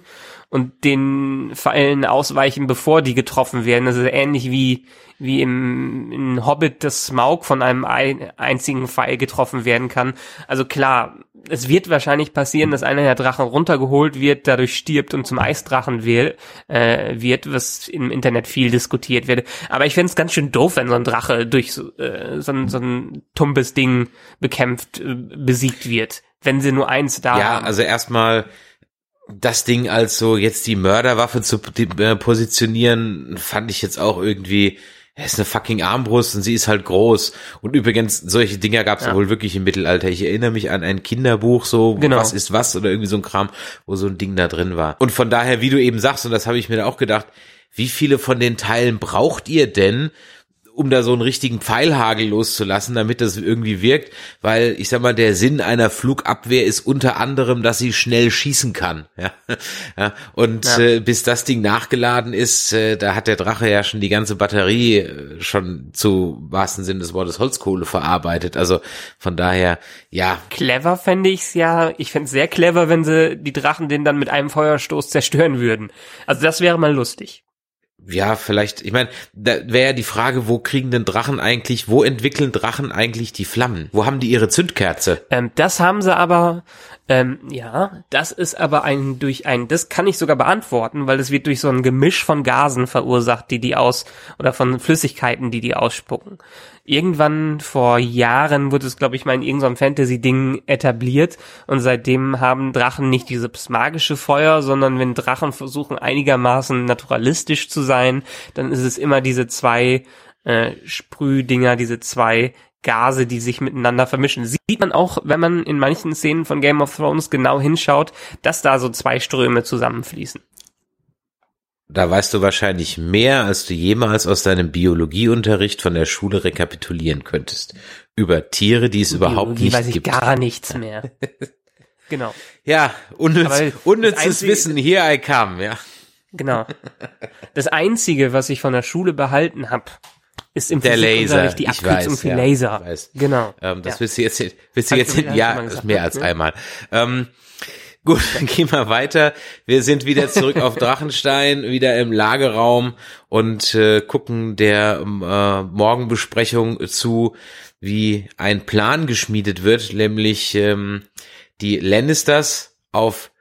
und den Pfeilen ausweichen, bevor die getroffen werden. Das ist ähnlich wie, wie im in Hobbit das Smaug von einem ein, einzigen Pfeil getroffen werden kann. Also klar, es wird wahrscheinlich passieren, dass einer der Drachen runtergeholt wird, dadurch stirbt und zum Eisdrachen wird, äh, wird was im Internet viel diskutiert wird. Aber ich fände es ganz schön doof, wenn so ein Drache durch so, äh, so, ein, so ein tumpes Ding bekämpft, äh, besiegt wird. Wenn sie nur eins da ja, haben. Ja, also erstmal das Ding als so jetzt die Mörderwaffe zu äh, positionieren, fand ich jetzt auch irgendwie, es ist eine fucking Armbrust und sie ist halt groß. Und übrigens, solche Dinger gab es ja. wohl wirklich im Mittelalter. Ich erinnere mich an ein Kinderbuch, so genau. was ist was oder irgendwie so ein Kram, wo so ein Ding da drin war. Und von daher, wie du eben sagst, und das habe ich mir da auch gedacht, wie viele von den Teilen braucht ihr denn um da so einen richtigen Pfeilhagel loszulassen, damit das irgendwie wirkt, weil ich sag mal, der Sinn einer Flugabwehr ist unter anderem, dass sie schnell schießen kann. Ja, ja. und ja. Äh, bis das Ding nachgeladen ist, äh, da hat der Drache ja schon die ganze Batterie äh, schon zu wahrsten Sinn des Wortes Holzkohle verarbeitet. Also von daher, ja. Clever fände ich's ja. Ich fände sehr clever, wenn sie die Drachen den dann mit einem Feuerstoß zerstören würden. Also das wäre mal lustig ja, vielleicht, ich meine, da wäre ja die Frage, wo kriegen denn Drachen eigentlich, wo entwickeln Drachen eigentlich die Flammen? Wo haben die ihre Zündkerze? Ähm, das haben sie aber, ähm, ja, das ist aber ein durch ein, das kann ich sogar beantworten, weil es wird durch so ein Gemisch von Gasen verursacht, die die aus, oder von Flüssigkeiten, die die ausspucken irgendwann vor Jahren wurde es, glaube ich, mal in irgendeinem Fantasy-Ding etabliert und seitdem haben Drachen nicht dieses magische Feuer, sondern wenn Drachen versuchen einigermaßen naturalistisch zu sein, dann ist es immer diese zwei äh, Sprühdinger, diese zwei Gase, die sich miteinander vermischen. Sieht man auch, wenn man in manchen Szenen von Game of Thrones genau hinschaut, dass da so zwei Ströme zusammenfließen. Da weißt du wahrscheinlich mehr, als du jemals aus deinem Biologieunterricht von der Schule rekapitulieren könntest. Über Tiere, die es Biologie überhaupt nicht weiß ich gibt. gar nichts mehr. genau. Ja, unnütz, unnützes Wissen, here I come, ja. Genau. Das Einzige, was ich von der Schule behalten habe, ist im der Laser. die Abkürzung weiß, für ja, Laser. Weiß. Genau. Ähm, das ja. willst du jetzt, willst du jetzt, ja, mehr als ne? einmal. Ähm, Gut, dann gehen wir weiter. Wir sind wieder zurück auf Drachenstein, wieder im Lagerraum und äh, gucken der äh, Morgenbesprechung zu, wie ein Plan geschmiedet wird, nämlich ähm, die Lannisters auf,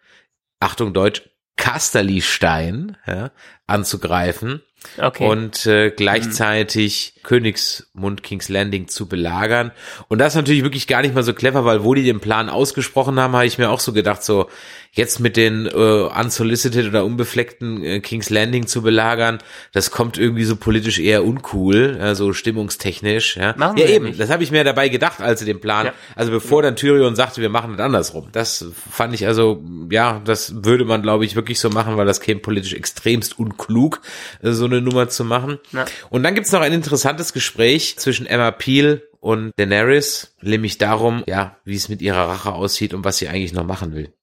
Achtung Deutsch, Casterly-Stein ja, anzugreifen okay. und äh, gleichzeitig mhm. Königsmund Kings Landing zu belagern. Und das ist natürlich wirklich gar nicht mal so clever, weil wo die den Plan ausgesprochen haben, habe ich mir auch so gedacht, so jetzt mit den äh, unsolicited oder unbefleckten äh, King's Landing zu belagern, das kommt irgendwie so politisch eher uncool, äh, so stimmungstechnisch. Ja, machen ja eben, nicht. das habe ich mir dabei gedacht, als sie den Plan, ja. also bevor dann Tyrion sagte, wir machen das andersrum. Das fand ich also, ja, das würde man glaube ich wirklich so machen, weil das käme politisch extremst unklug, äh, so eine Nummer zu machen. Ja. Und dann gibt's noch ein interessantes Gespräch zwischen Emma Peel und Daenerys, nämlich darum, ja, wie es mit ihrer Rache aussieht und was sie eigentlich noch machen will.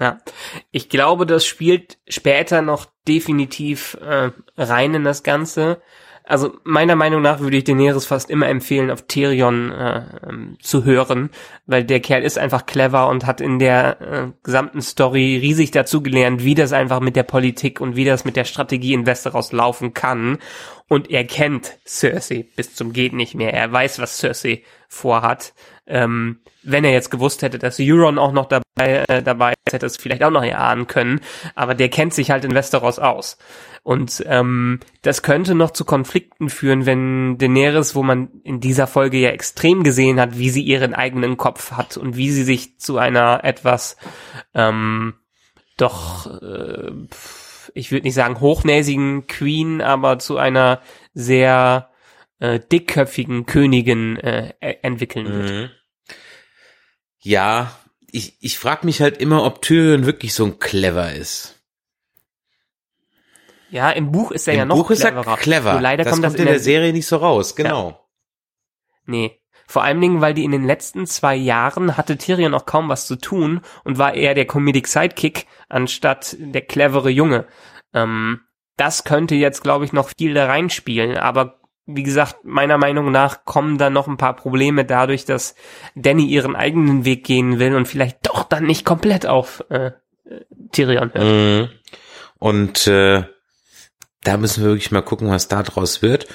Ja, ich glaube, das spielt später noch definitiv äh, rein in das Ganze. Also meiner Meinung nach würde ich Daenerys fast immer empfehlen, auf Tyrion äh, ähm, zu hören, weil der Kerl ist einfach clever und hat in der äh, gesamten Story riesig dazugelernt, wie das einfach mit der Politik und wie das mit der Strategie in Westeros laufen kann. Und er kennt Cersei bis zum geht nicht mehr. Er weiß, was Cersei vorhat. Ähm, wenn er jetzt gewusst hätte, dass Euron auch noch dabei, äh, dabei ist, hätte es vielleicht auch noch erahnen können. Aber der kennt sich halt in Westeros aus. Und ähm, das könnte noch zu Konflikten führen, wenn Daenerys, wo man in dieser Folge ja extrem gesehen hat, wie sie ihren eigenen Kopf hat und wie sie sich zu einer etwas ähm, doch, äh, ich würde nicht sagen hochnäsigen Queen, aber zu einer sehr äh, dickköpfigen Königin äh, e-, entwickeln wird. Mhm. Ja, ich, ich frage mich halt immer, ob Tyrion wirklich so ein clever ist. Ja, im Buch ist er Im ja noch Buch cleverer. Ist er clever. Nur leider das kommt, kommt das in der, der, Serie nicht so raus, genau. Ja. Nee. Vor allen Dingen, weil die in den letzten zwei Jahren hatte Tyrion auch kaum was zu tun und war eher der Comedic Sidekick anstatt der clevere Junge. Ähm, das könnte jetzt, glaube ich, noch viel da reinspielen, aber wie gesagt, meiner Meinung nach kommen da noch ein paar Probleme dadurch, dass Danny ihren eigenen Weg gehen will und vielleicht doch dann nicht komplett auf äh, Tyrion hört. Mhm. Und äh, da müssen wir wirklich mal gucken, was da draus wird.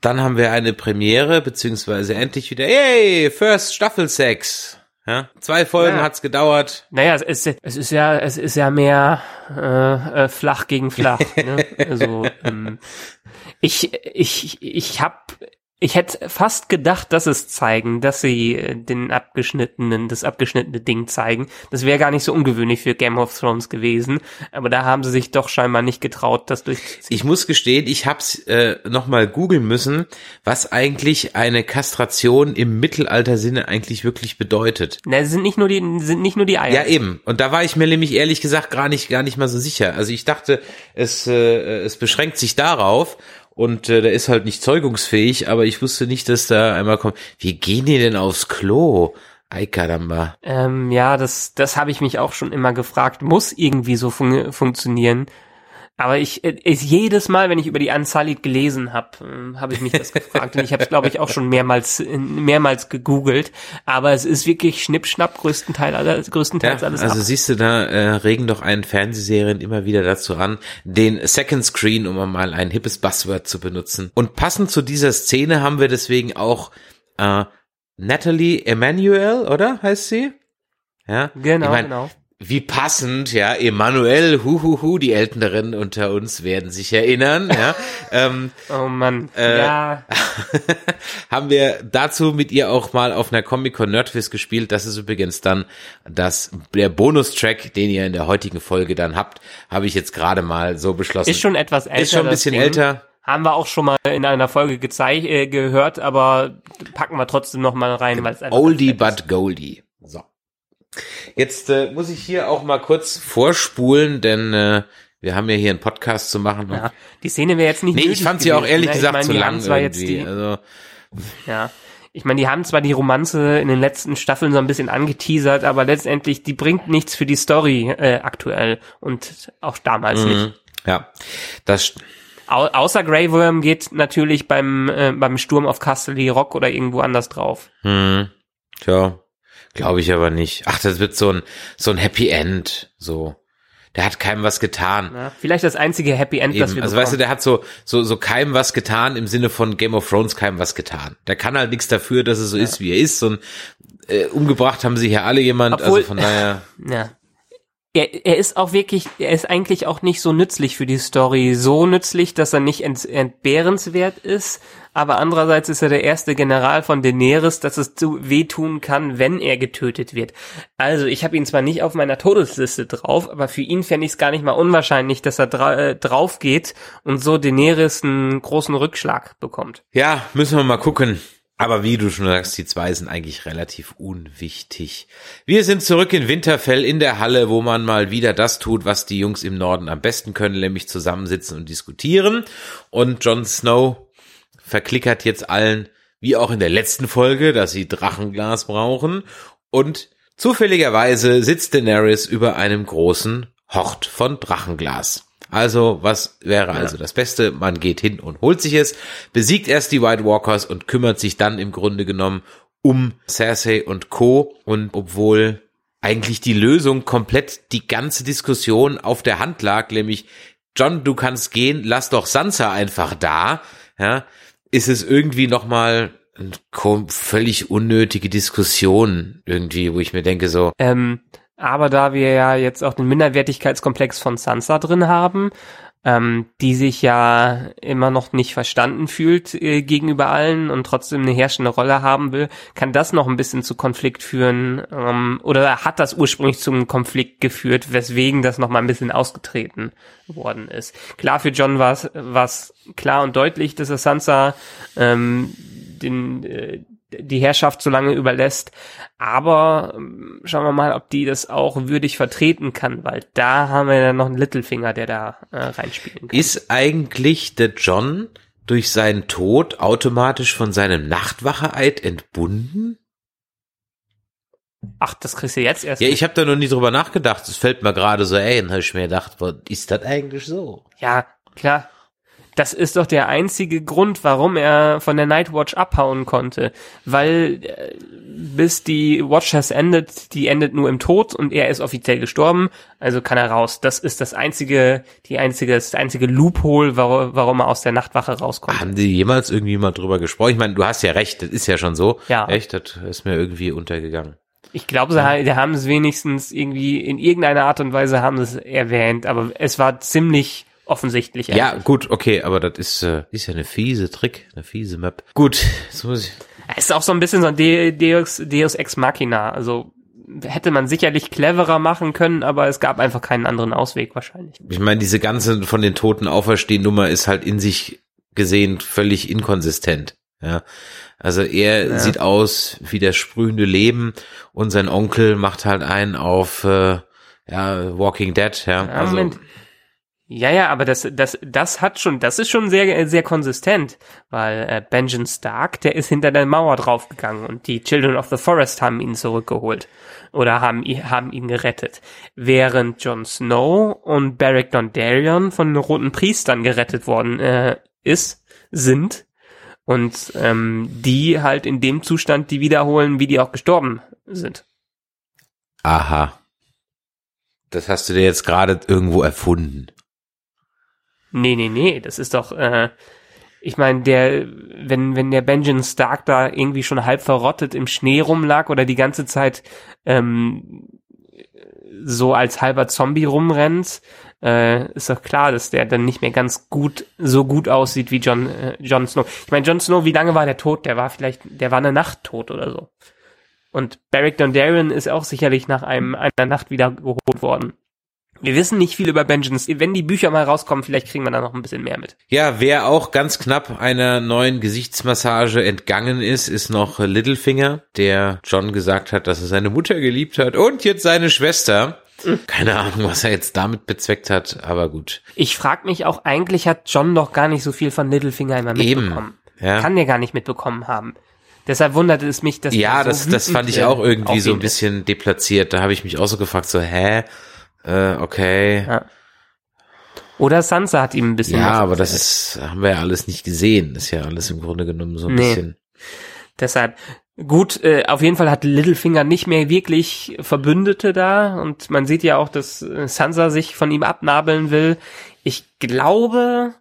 Dann haben wir eine Premiere, beziehungsweise endlich wieder, yay, First Staffel Sex. Ja, zwei Folgen ja. hat's gedauert. Naja, es ist, es ist ja, es ist ja mehr äh, äh, flach gegen flach. ne? Also ähm, ich, ich, ich habe ich hätte fast gedacht, dass es zeigen, dass sie äh, den abgeschnittenen, das abgeschnittene Ding zeigen. Das wäre gar nicht so ungewöhnlich für Game of Thrones gewesen. Aber da haben sie sich doch scheinbar nicht getraut, das durchzuziehen. Ich muss gestehen, ich hab's äh, nochmal googeln müssen, was eigentlich eine Kastration im Mittelalter-Sinne eigentlich wirklich bedeutet. Na, sind nicht nur die, sind nicht nur die Eier. Ja, eben. Und da war ich mir nämlich ehrlich gesagt gar nicht, gar nicht mal so sicher. Also ich dachte, es, äh, es beschränkt sich darauf und äh, der ist halt nicht zeugungsfähig, aber ich wusste nicht, dass da einmal kommt, wie gehen die denn aufs Klo? Ay caramba. Ähm, ja, das, das habe ich mich auch schon immer gefragt. Muss irgendwie so fun funktionieren. Aber ich, äh, ich jedes Mal, wenn ich über die Unsullied gelesen habe, äh, habe ich mich das gefragt. Und ich habe es, glaube ich, auch schon mehrmals, äh, mehrmals gegoogelt. Aber es ist wirklich Schnippschnapp größtenteils, alles, größtenteils ja, alles Also ab. siehst du, da äh, regen doch einen Fernsehserien immer wieder dazu an, den Second Screen, um mal ein hippes Buzzword zu benutzen. Und passend zu dieser Szene haben wir deswegen auch äh, Natalie Emanuel, oder heißt sie? Ja, Genau, ich mein, genau. Wie passend, ja, Emanuel, huhuhu, die Älteren unter uns werden sich erinnern, ja. ähm, Oh Mann. Äh, ja, haben wir dazu mit ihr auch mal auf einer Comic-Con Nerdfist gespielt. Das ist übrigens dann das, der Bonustrack, den ihr in der heutigen Folge dann habt, habe ich jetzt gerade mal so beschlossen. ist schon etwas älter. Ist schon ein bisschen älter. Haben wir auch schon mal in einer Folge gezeigt, äh, gehört, aber packen wir trotzdem noch mal rein, weil es Oldie but Goldie. So. Jetzt äh, muss ich hier auch mal kurz vorspulen, denn äh, wir haben ja hier einen Podcast zu machen. Ja, die Szene wäre jetzt nicht Nee, ich fand sie auch ehrlich ne? gesagt ich zu meine, die lang irgendwie. die, also, Ja. Ich meine, die haben zwar die Romanze in den letzten Staffeln so ein bisschen angeteasert, aber letztendlich, die bringt nichts für die Story äh, aktuell und auch damals nicht. mhm. ja, das Au außer Grey Worm geht natürlich beim, äh, beim Sturm auf Castle Rock oder irgendwo anders drauf. Hm, tja, glaube ich aber nicht. Ach, das wird so ein so ein Happy End, so. Der hat keinem was getan. Ja? Vielleicht das einzige Happy End, das Eben. wir Also weißt du, bekommen. der hat so so so keinem was getan im Sinne von Game of Thrones keinem was getan. Der kann halt nichts dafür, dass es so ist, wie er ist. Und äh, umgebracht haben sie hier alle jemand. Obwohl- also von daher. Ja. Er, er ist auch wirklich, er ist eigentlich auch nicht so nützlich für die Story. So nützlich, dass er nicht ent, entbehrenswert ist. Aber andererseits ist er der erste General von Daenerys, dass es zu wehtun kann, wenn er getötet wird. Also ich habe ihn zwar nicht auf meiner Todesliste drauf, aber für ihn fände ich es gar nicht mal unwahrscheinlich, dass er dra äh, drauf geht und so Daenerys einen großen Rückschlag bekommt. Ja, müssen wir mal gucken. Aber wie du schon sagst, die zwei sind eigentlich relativ unwichtig. Wir sind zurück in Winterfell in der Halle, wo man mal wieder das tut, was die Jungs im Norden am besten können, nämlich zusammensitzen und diskutieren. Und Jon Snow verklickert jetzt allen, wie auch in der letzten Folge, dass sie Drachenglas brauchen. Und zufälligerweise sitzt Daenerys über einem großen Hort von Drachenglas. Also, was wäre also das Beste? Man geht hin und holt sich es, besiegt erst die White Walkers und kümmert sich dann im Grunde genommen um Cersei und Co. Und obwohl eigentlich die Lösung komplett die ganze Diskussion auf der Hand lag, nämlich John, du kannst gehen, lass doch Sansa einfach da, ja, ist es irgendwie nochmal völlig unnötige Diskussion irgendwie, wo ich mir denke so, Ähm, aber da wir ja jetzt auch den Minderwertigkeitskomplex von Sansa drin haben, ähm, die sich ja immer noch nicht verstanden fühlt äh, gegenüber allen und trotzdem eine herrschende Rolle haben will, kann das noch ein bisschen zu Konflikt führen ähm, oder hat das ursprünglich zum Konflikt geführt, weswegen das noch mal ein bisschen ausgetreten worden ist. Klar, für John war es klar und deutlich, dass er Sansa ähm, den, äh, die Herrschaft so lange überlässt. Aber ähm, schauen wir mal, ob die das auch würdig vertreten kann, weil da haben wir ja noch einen Littlefinger, der da äh, reinspielen kann. ist eigentlich der John durch seinen Tod automatisch von seinem Nachtwacheeid entbunden? Ach, das kriegst du jetzt erst. Ja, ich habe da noch nie drüber nachgedacht. Es fällt mir gerade so ein, habe ich mir gedacht, ist das eigentlich so? ja, klar. Das ist doch der einzige Grund, warum er von der Nightwatch abhauen konnte. Weil äh, bis die Watch has ended, die endet nur im Tod und er ist offiziell gestorben, also kann er raus. Das ist das einzige, die einzige, das einzige Loophole, warum, warum er aus der Nachtwache rauskommt. Haben die jemals irgendwie mal drüber gesprochen? Ich meine, du hast ja recht, das ist ja schon so. Ja. Echt, das ist mir irgendwie untergegangen. Ich glaube, sie die haben es wenigstens irgendwie in irgendeiner Art und Weise haben es erwähnt, aber es war ziemlich offensichtlich. Ja, eigentlich. gut, okay, aber das ist, äh, ist ja eine fiese Trick, eine fiese Map. Gut, jetzt muss ich. Es ist auch so ein bisschen so ein De Deus, Deus Ex Machina. Also hätte man sicherlich cleverer machen können, aber es gab einfach keinen anderen Ausweg wahrscheinlich. Ich meine, diese ganze von den Toten auferstehen Nummer ist halt in sich gesehen völlig inkonsistent. Ja. Also er Ja. sieht aus wie das sprühende Leben und sein Onkel macht halt einen auf äh, ja, Walking Dead, ja. Ja, also Moment. Ja, ja, aber das, das, das hat schon, das ist schon sehr, sehr konsistent, weil äh, Benjamin Stark, der ist hinter der Mauer draufgegangen und die Children of the Forest haben ihn zurückgeholt oder haben, haben ihn gerettet, während Jon Snow und Beric Dondarrion von den Roten Priestern gerettet worden äh, ist, sind und ähm, die halt in dem Zustand die wiederholen, wie die auch gestorben sind. Aha. Das hast du dir jetzt gerade irgendwo erfunden. Nee, nee, nee, das ist doch, äh, ich meine, der, wenn, wenn der Benjamin Stark da irgendwie schon halb verrottet im Schnee rumlag oder die ganze Zeit ähm, so als halber Zombie rumrennt, äh, ist doch klar, dass der dann nicht mehr ganz gut, so gut aussieht wie John, äh, Jon Snow. Ich meine, Jon Snow, wie lange war der tot? Der war vielleicht, der war eine Nacht tot oder so. Und Beric Dondarrion ist auch sicherlich nach einem, einer Nacht wieder geholt worden. Wir wissen nicht viel über Benjamin. Wenn die Bücher mal rauskommen, vielleicht kriegen wir da noch ein bisschen mehr mit. Ja, wer auch ganz knapp einer neuen Gesichtsmassage entgangen ist, ist noch Littlefinger, der John gesagt hat, dass er seine Mutter geliebt hat und jetzt seine Schwester. Keine Ahnung, was er jetzt damit bezweckt hat, aber gut. Ich frag mich auch, eigentlich hat John noch gar nicht so viel von Littlefinger immer mitbekommen. Eben, ja. Kann der gar nicht mitbekommen haben. Deshalb wunderte es mich, dass Ja, er so das, das fand ich auch äh, irgendwie so ein bisschen deplatziert. Da habe ich mich auch so gefragt, so, hä? Äh, okay. Ja. Oder Sansa hat ihm ein bisschen. Ja, aber das ist, haben wir ja alles nicht gesehen. Das ist ja alles im Grunde genommen so ein Nee. bisschen. Deshalb, gut, äh, auf jeden Fall hat Littlefinger nicht mehr wirklich Verbündete da und man sieht ja auch, dass äh, Sansa sich von ihm abnabeln will. Ich glaube,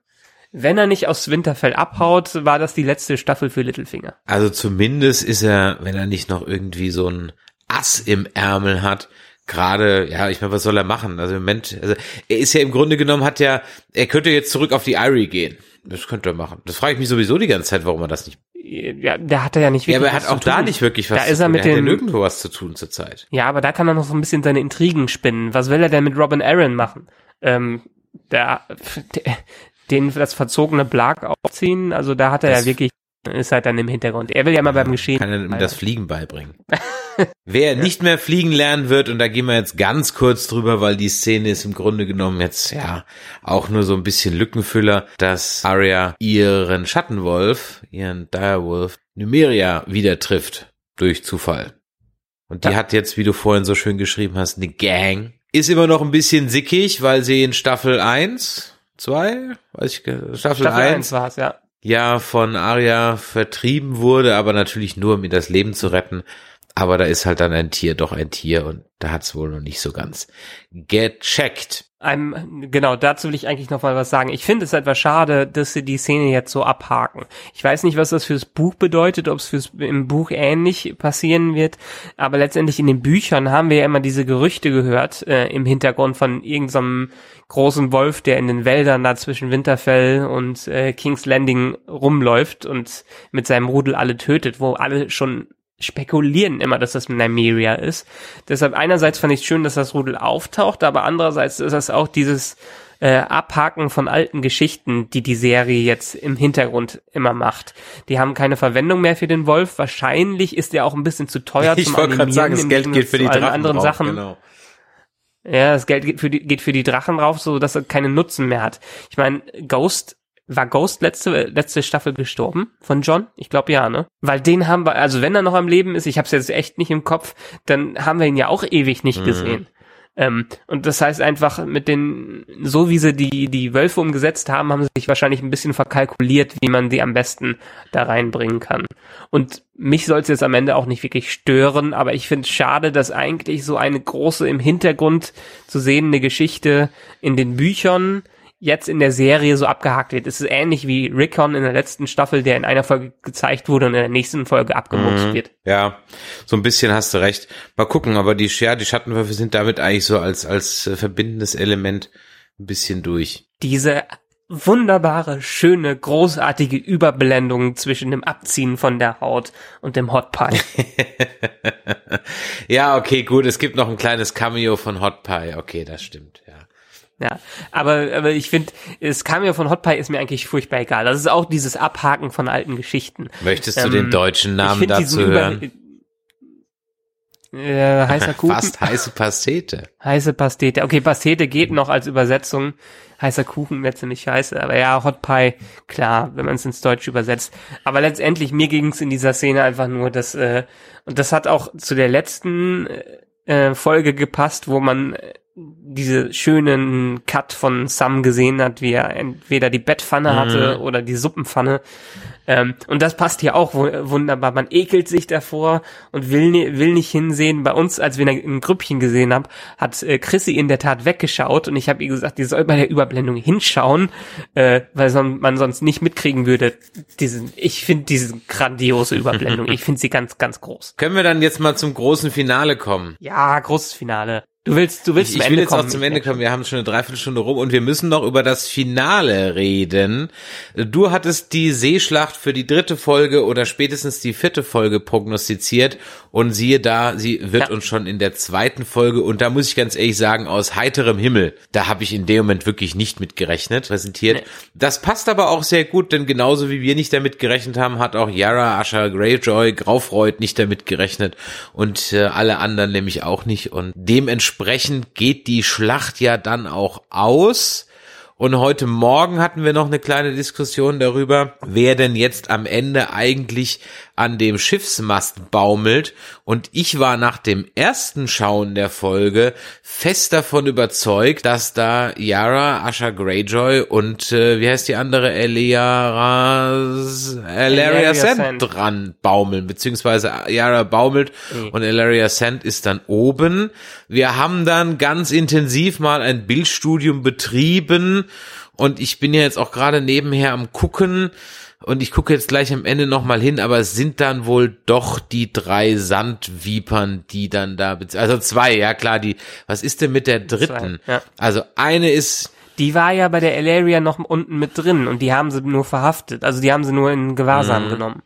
wenn er nicht aus Winterfell abhaut, war das die letzte Staffel für Littlefinger. Also zumindest ist er, wenn er nicht noch irgendwie so ein Ass im Ärmel hat, gerade, ja, ich meine, was soll er machen? Also im Moment, also er ist ja im Grunde genommen, hat ja, er könnte jetzt zurück auf die Irie gehen. Das könnte er machen. Das frage ich mich sowieso die ganze Zeit, warum er das nicht. Ja, der hat er ja nicht Ja, wirklich aber er hat auch da nicht wirklich was Da zu ist er tun. mit er hat ja nirgendwo was zu tun zurzeit. Ja, aber da kann er noch so ein bisschen seine Intrigen spinnen. Was will er denn mit Robin Aaron machen? Ähm, der, den das verzogene Blag aufziehen, also da hat er Das- ja wirklich, ist halt dann im Hintergrund. Er will ja mal beim Geschehen. Kann er ihm das Fliegen beibringen. Wer nicht mehr fliegen lernen wird, und da gehen wir jetzt ganz kurz drüber, weil die Szene ist im Grunde genommen jetzt ja auch nur so ein bisschen Lückenfüller, dass Arya ihren Schattenwolf, ihren Direwolf, Numeria wieder trifft. Durch Zufall. Und die Ja. hat jetzt, wie du vorhin so schön geschrieben hast, eine Gang. Ist immer noch ein bisschen sickig, weil sie in Staffel 1, 2, weiß ich, Staffel, Staffel 1 1 war es, ja. Ja von Arya vertrieben wurde, aber natürlich nur, um ihr das Leben zu retten. Aber da ist halt dann ein Tier doch ein Tier und da hat's wohl noch nicht so ganz gecheckt. Einem, genau, dazu will ich eigentlich noch mal was sagen. Ich finde es etwas schade, dass sie die Szene jetzt so abhaken. Ich weiß nicht, was das fürs Buch bedeutet, ob es fürs im Buch ähnlich passieren wird, aber letztendlich in den Büchern haben wir ja immer diese Gerüchte gehört äh, im Hintergrund von irgendeinem großen Wolf, der in den Wäldern da zwischen Winterfell und äh, King's Landing rumläuft und mit seinem Rudel alle tötet, wo alle schon spekulieren immer, dass das Nymeria ist. Deshalb einerseits fand ich schön, dass das Rudel auftaucht, aber andererseits ist das auch dieses äh, Abhaken von alten Geschichten, die die Serie jetzt im Hintergrund immer macht. Die haben keine Verwendung mehr für den Wolf. Wahrscheinlich ist der auch ein bisschen zu teuer ich zum wollte gerade Animieren sagen, das Geld geht für die Drachen anderen drauf, Sachen. Genau. Ja, das Geld geht für die, geht für die Drachen drauf, so dass er keinen Nutzen mehr hat. Ich meine, Ghost, war Ghost letzte, letzte Staffel gestorben von John? Ich glaube ja, ne? Weil den haben wir, also wenn er noch am Leben ist, ich habe es jetzt echt nicht im Kopf, dann haben wir ihn ja auch ewig nicht Mhm. gesehen. Ähm, und das heißt einfach mit den, so wie sie die, die Wölfe umgesetzt haben, haben sie sich wahrscheinlich ein bisschen verkalkuliert, wie man sie am besten da reinbringen kann. Und mich soll es jetzt am Ende auch nicht wirklich stören, aber ich finde es schade, dass eigentlich so eine große im Hintergrund zu sehende Geschichte in den Büchern jetzt in der Serie so abgehakt wird. Es ist ähnlich wie Rickon in der letzten Staffel, der in einer Folge gezeigt wurde und in der nächsten Folge abgemurkst wird. Ja, so ein bisschen hast du recht. Mal gucken, aber die, ja, die Schattenwürfe sind damit eigentlich so als, als äh, verbindendes Element ein bisschen durch. Diese wunderbare, schöne, großartige Überblendung zwischen dem Abziehen von der Haut und dem Hot Pie. ja, okay, gut, es gibt noch ein kleines Cameo von Hot Pie. Okay, das stimmt, ja. Ja, aber, aber ich finde, das Cameo von Hot Pie ist mir eigentlich furchtbar egal. Das ist auch dieses Abhaken von alten Geschichten. Möchtest du Ähm, den deutschen Ich Namen find dazu hören? Äh, heißer Kuchen. Fast heiße Pastete. Heiße Pastete. Okay, Pastete geht noch als Übersetzung. Heißer Kuchen wäre ziemlich scheiße. Aber ja, Hot Pie, klar, wenn man es ins Deutsche übersetzt. Aber letztendlich, mir ging es in dieser Szene einfach nur, dass, äh, und das hat auch zu der letzten äh, Folge gepasst, wo man äh, diese schönen Cut von Sam gesehen hat, wie er entweder die Bettpfanne hatte oder die Suppenpfanne. Ähm, und das passt hier auch wunderbar. Man ekelt sich davor und will, will nicht hinsehen. Bei uns, als wir ein Grüppchen gesehen haben, hat äh, Chrissy in der Tat weggeschaut und ich habe ihr gesagt, die soll bei der Überblendung hinschauen, äh, weil son man sonst nicht mitkriegen würde. Diesen, ich finde diese grandiose Überblendung. ich finde sie ganz, ganz groß. Können wir dann jetzt mal zum großen Finale kommen? Ja, großes Finale. Du willst, du willst ich, zum ich will Ende jetzt kommen. auch zum Ende kommen. Wir haben schon eine Dreiviertelstunde rum und wir müssen noch über das Finale reden. Du hattest die Seeschlacht für die dritte Folge oder spätestens die vierte Folge prognostiziert und siehe da, sie wird Ja. uns schon in der zweiten Folge und da muss ich ganz ehrlich sagen, aus heiterem Himmel, da habe ich in dem Moment wirklich nicht mit gerechnet, präsentiert. Nee. Das passt aber auch sehr gut, denn genauso wie wir nicht damit gerechnet haben, hat auch Yara, Asha Greyjoy, Graufreud nicht damit gerechnet und äh, alle anderen nämlich auch nicht und dementsprechend geht die Schlacht ja dann auch aus. Und heute Morgen hatten wir noch eine kleine Diskussion darüber, wer denn jetzt am Ende eigentlich an dem Schiffsmast baumelt. Und ich war nach dem ersten Schauen der Folge fest davon überzeugt, dass da Yara, Asha Greyjoy und äh, wie heißt die andere, Eliara, Elaria Sand Sand. dran baumeln, beziehungsweise Yara baumelt Mhm. und Elaria Sand ist dann oben. Wir haben dann ganz intensiv mal ein Bildstudium betrieben und ich bin ja jetzt auch gerade nebenher am gucken und ich gucke jetzt gleich am Ende nochmal hin, aber es sind dann wohl doch die drei Sandvipern, die dann da, also zwei, ja klar, die, was ist denn mit der dritten? ja. Also eine ist, Die war ja bei der Elaria noch unten mit drin und die haben sie nur verhaftet. Also die haben sie nur in Gewahrsam Mhm. genommen.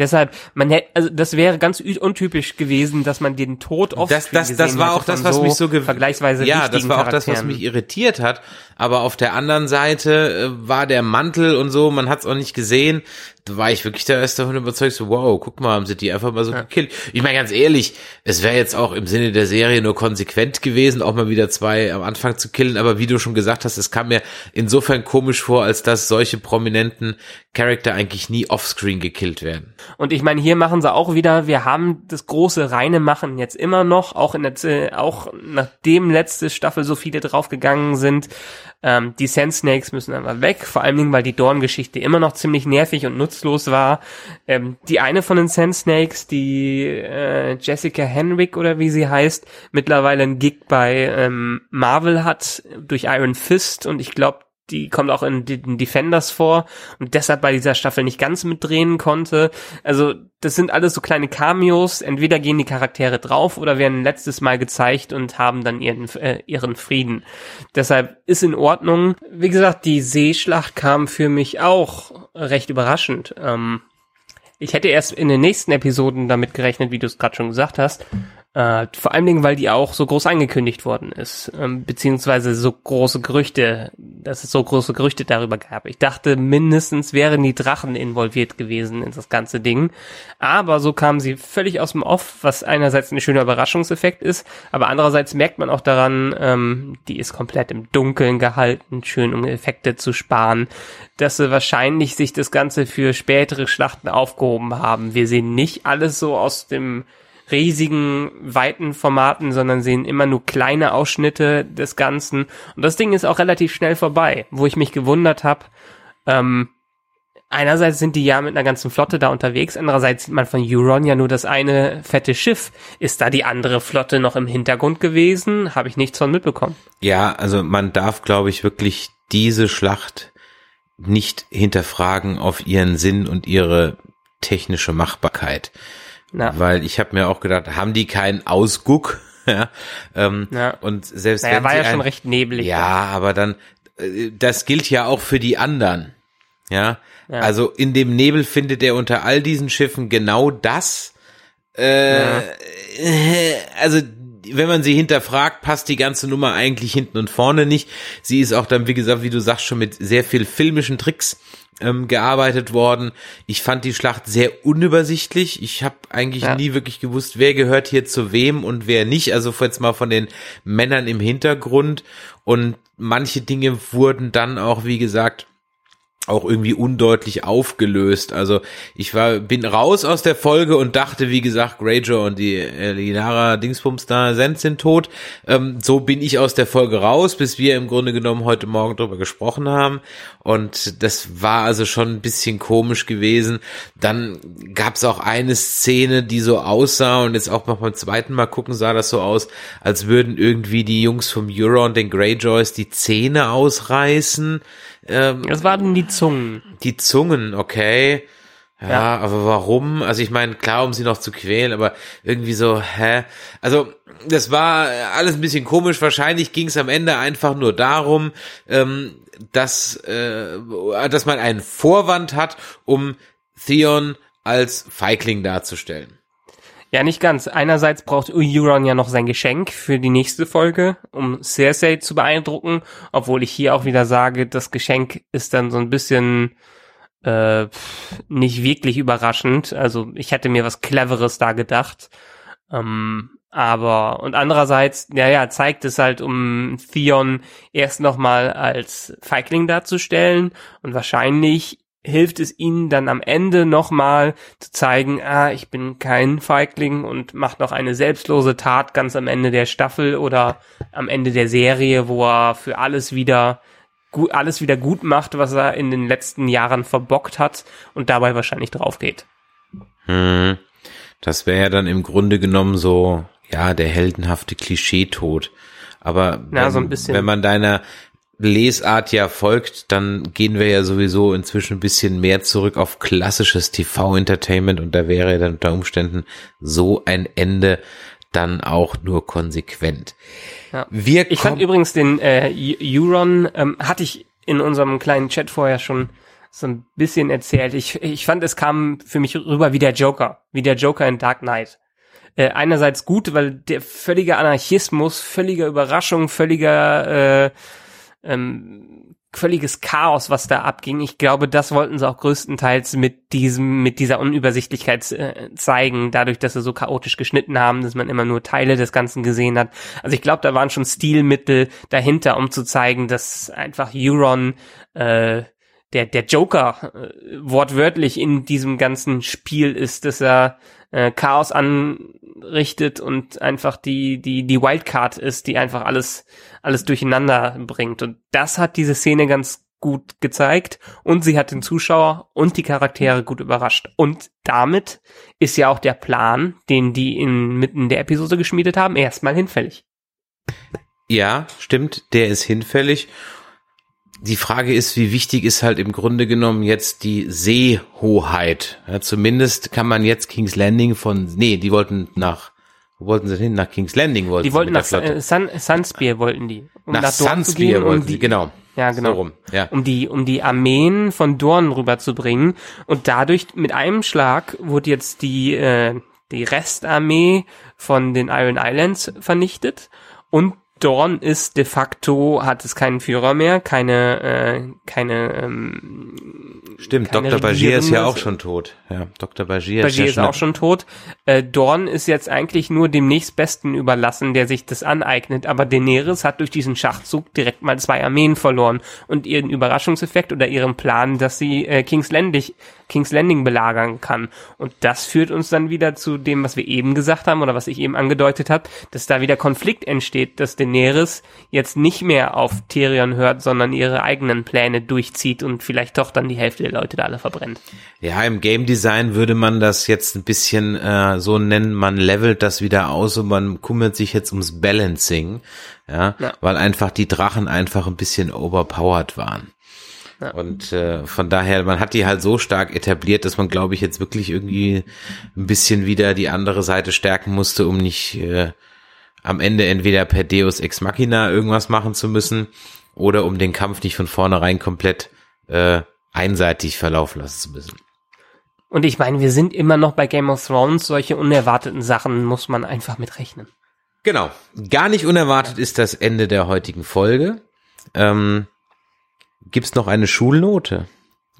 Deshalb, man hätte, also das wäre ganz untypisch gewesen, dass man den Tod oft das, das, das war auch das, was mich so vergleichsweise ja, das war auch das, was mich irritiert hat. Aber auf der anderen Seite äh, war der Mantel und so, man hat es auch nicht gesehen. Da war ich wirklich da erst davon überzeugt, so wow, guck mal, haben sie die einfach mal so gekillt. Ich meine ganz ehrlich, es wäre jetzt auch im Sinne der Serie nur konsequent gewesen, auch mal wieder zwei am Anfang zu killen. Aber wie du schon gesagt hast, es kam mir insofern komisch vor, als dass solche prominenten Charakter eigentlich nie offscreen gekillt werden. Und ich meine, hier machen sie auch wieder, wir haben das große reine Machen jetzt immer noch, auch in der, Z- auch nachdem letzte Staffel so viele draufgegangen sind. Ähm, die Sand Snakes müssen einfach weg, vor allen Dingen, weil die Dorn-Geschichte immer noch ziemlich nervig und nutzlos war. Ähm, die eine von den Sand Snakes, die äh, Jessica Henwick oder wie sie heißt, mittlerweile einen Gig bei ähm, Marvel hat durch Iron Fist und ich glaube, die kommt auch in den Defenders vor und deshalb bei dieser Staffel nicht ganz mitdrehen konnte. Also das sind alles so kleine Cameos. Entweder gehen die Charaktere drauf oder werden letztes Mal gezeigt und haben dann ihren, äh, ihren Frieden. Deshalb ist in Ordnung. Wie gesagt, die Seeschlacht kam für mich auch recht überraschend. Ähm, ich hätte erst in den nächsten Episoden damit gerechnet, wie du es gerade schon gesagt hast. Äh, vor allen Dingen, weil die auch so groß angekündigt worden ist, ähm, beziehungsweise so große Gerüchte, dass es so große Gerüchte darüber gab. Ich dachte, mindestens wären die Drachen involviert gewesen in das ganze Ding. Aber so kamen sie völlig aus dem Off, was einerseits ein schöner Überraschungseffekt ist, aber andererseits merkt man auch daran, ähm, die ist komplett im Dunkeln gehalten, schön um Effekte zu sparen, dass sie wahrscheinlich sich das Ganze für spätere Schlachten aufgehoben haben. Wir sehen nicht alles so aus dem riesigen, weiten Formaten, sondern sehen immer nur kleine Ausschnitte des Ganzen. Und das Ding ist auch relativ schnell vorbei, wo ich mich gewundert habe. Ähm, einerseits sind die ja mit einer ganzen Flotte da unterwegs, andererseits sieht man von Euron ja nur das eine fette Schiff. Ist da die andere Flotte noch im Hintergrund gewesen? Habe ich nichts von mitbekommen. Ja, also man darf, glaube ich, wirklich diese Schlacht nicht hinterfragen auf ihren Sinn und ihre technische Machbarkeit. Na, Weil ich habe mir auch gedacht, haben die keinen Ausguck? ja, ähm, Ja. Und selbst naja, wenn war ja schon recht neblig. Ja, aber dann, äh, das gilt ja auch für die anderen. Ja, Ja. also in dem Nebel findet er unter all diesen Schiffen genau das. Äh, äh, also wenn man sie hinterfragt, passt die ganze Nummer eigentlich hinten und vorne nicht. Sie ist auch dann, wie gesagt, wie du sagst, schon mit sehr viel filmischen Tricks ähm, gearbeitet worden. Ich fand die Schlacht sehr unübersichtlich. Ich habe eigentlich ja. nie wirklich gewusst, wer gehört hier zu wem und wer nicht. Also jetzt mal von den Männern im Hintergrund. Und manche Dinge wurden dann auch, wie gesagt, auch irgendwie undeutlich aufgelöst. Also ich war, bin raus aus der Folge und dachte, wie gesagt, Greyjoy und die Linara Dingsbums da sind, sind tot. Ähm, so bin ich aus der Folge raus, bis wir im Grunde genommen heute Morgen drüber gesprochen haben. Und das war also schon ein bisschen komisch gewesen. Dann gab es auch eine Szene, die so aussah und jetzt auch noch beim zweiten Mal gucken sah das so aus, als würden irgendwie die Jungs vom Euron den Greyjoys die Zähne ausreißen. Ähm, das waren die Zungen. Die Zungen, okay. Ja, ja, aber warum? Also ich meine, klar, um sie noch zu quälen, aber irgendwie so, hä? Also das war alles ein bisschen komisch. Wahrscheinlich ging es am Ende einfach nur darum, ähm, dass, äh, dass man einen Vorwand hat, um Theon als Feigling darzustellen. Ja, nicht ganz. Einerseits braucht Euron ja noch sein Geschenk für die nächste Folge, um Cersei zu beeindrucken, obwohl ich hier auch wieder sage, das Geschenk ist dann so ein bisschen äh, nicht wirklich überraschend. Also ich hätte mir was Cleveres da gedacht. Ähm, aber und andererseits, ja, ja, zeigt es halt, um Theon erst nochmal als Feigling darzustellen und wahrscheinlich hilft es ihnen dann am Ende nochmal zu zeigen, ah, ich bin kein Feigling und macht noch eine selbstlose Tat ganz am Ende der Staffel oder am Ende der Serie, wo er für alles wieder gut, alles wieder gut macht, was er in den letzten Jahren verbockt hat und dabei wahrscheinlich drauf geht. Hm. Das wäre ja dann im Grunde genommen so, ja, der heldenhafte Klischeetod. Aber wenn, ja, so wenn man deiner Lesart ja folgt, dann gehen wir ja sowieso inzwischen ein bisschen mehr zurück auf klassisches TV-Entertainment und da wäre dann unter Umständen so ein Ende dann auch nur konsequent. Ja. Wir ich fand übrigens den äh, Euron, ähm, hatte ich in unserem kleinen Chat vorher schon so ein bisschen erzählt. Ich, ich fand, es kam für mich rüber wie der Joker, wie der Joker in Dark Knight. Äh, einerseits gut, weil der völlige Anarchismus, völlige Überraschung, völliger äh, ähm, völliges Chaos, was da abging. Ich glaube, das wollten sie auch größtenteils mit diesem, mit dieser Unübersichtlichkeit äh, zeigen, dadurch, dass sie so chaotisch geschnitten haben, dass man immer nur Teile des Ganzen gesehen hat. Also ich glaube, da waren schon Stilmittel dahinter, um zu zeigen, dass einfach Euron äh, der, der Joker äh, wortwörtlich in diesem ganzen Spiel ist, dass er äh, Chaos anrichtet und einfach die, die, die Wildcard ist, die einfach alles, alles durcheinander bringt. Und das hat diese Szene ganz gut gezeigt und sie hat den Zuschauer und die Charaktere gut überrascht. Und damit ist ja auch der Plan, den die inmitten der Episode geschmiedet haben, erstmal hinfällig. Ja, stimmt, der ist hinfällig die Frage ist, wie wichtig ist halt im Grunde genommen jetzt die Seehoheit. Ja, zumindest kann man jetzt King's Landing von, nee, die wollten nach, wo wollten sie hin? Nach King's Landing wollten Die wollten nach Sun, Sunspear wollten die. Um nach, nach Sunspear gehen, wollten um die, genau. Ja, genau. So rum, ja. Um die, um die Armeen von Dorn rüberzubringen. Und dadurch, mit einem Schlag, wurde jetzt die, äh, die Restarmee von den Iron Islands vernichtet. Und Dorn ist de facto, hat es keinen Führer mehr, keine, äh, keine, ähm, Stimmt, keine Dr. Bagier ist ja auch schon tot. Ja, Dr. Bagier, Bagier ist, ja ist auch schon tot. Äh, Dorn ist jetzt eigentlich nur dem nächstbesten überlassen, der sich das aneignet, aber Daenerys hat durch diesen Schachzug direkt mal zwei Armeen verloren und ihren Überraschungseffekt oder ihren Plan, dass sie äh, King's Landing, King's Landing belagern kann. Und das führt uns dann wieder zu dem, was wir eben gesagt haben oder was ich eben angedeutet habe, dass da wieder Konflikt entsteht, dass Daenerys jetzt nicht mehr auf Tyrion hört, sondern ihre eigenen Pläne durchzieht und vielleicht doch dann die Hälfte der Leute da alle verbrennt. Ja, im Game Design würde man das jetzt ein bisschen äh, so nennen, man levelt das wieder aus und man kümmert sich jetzt ums Balancing, ja, ja. weil einfach die Drachen einfach ein bisschen overpowered waren. Ja. Und äh, von daher, man hat die halt so stark etabliert, dass man, glaube ich, jetzt wirklich irgendwie ein bisschen wieder die andere Seite stärken musste, um nicht äh, am Ende entweder per Deus Ex Machina irgendwas machen zu müssen oder um den Kampf nicht von vornherein komplett äh, einseitig verlaufen lassen zu müssen. Und ich meine, wir sind immer noch bei Game of Thrones, solche unerwarteten Sachen muss man einfach mit rechnen. Genau. Gar nicht unerwartet ist das Ende der heutigen Folge. Ähm, gibt's noch eine Schulnote?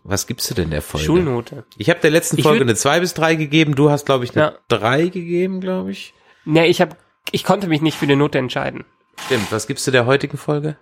Was gibst du denn der Folge? Schulnote. Ich habe der letzten Folge eine 2 bis 3 gegeben. Du hast, glaube ich, eine Ja. 3 gegeben, glaube ich. Ja, ich hab, ich konnte mich nicht für die Note entscheiden. Stimmt. Was gibst du der heutigen Folge?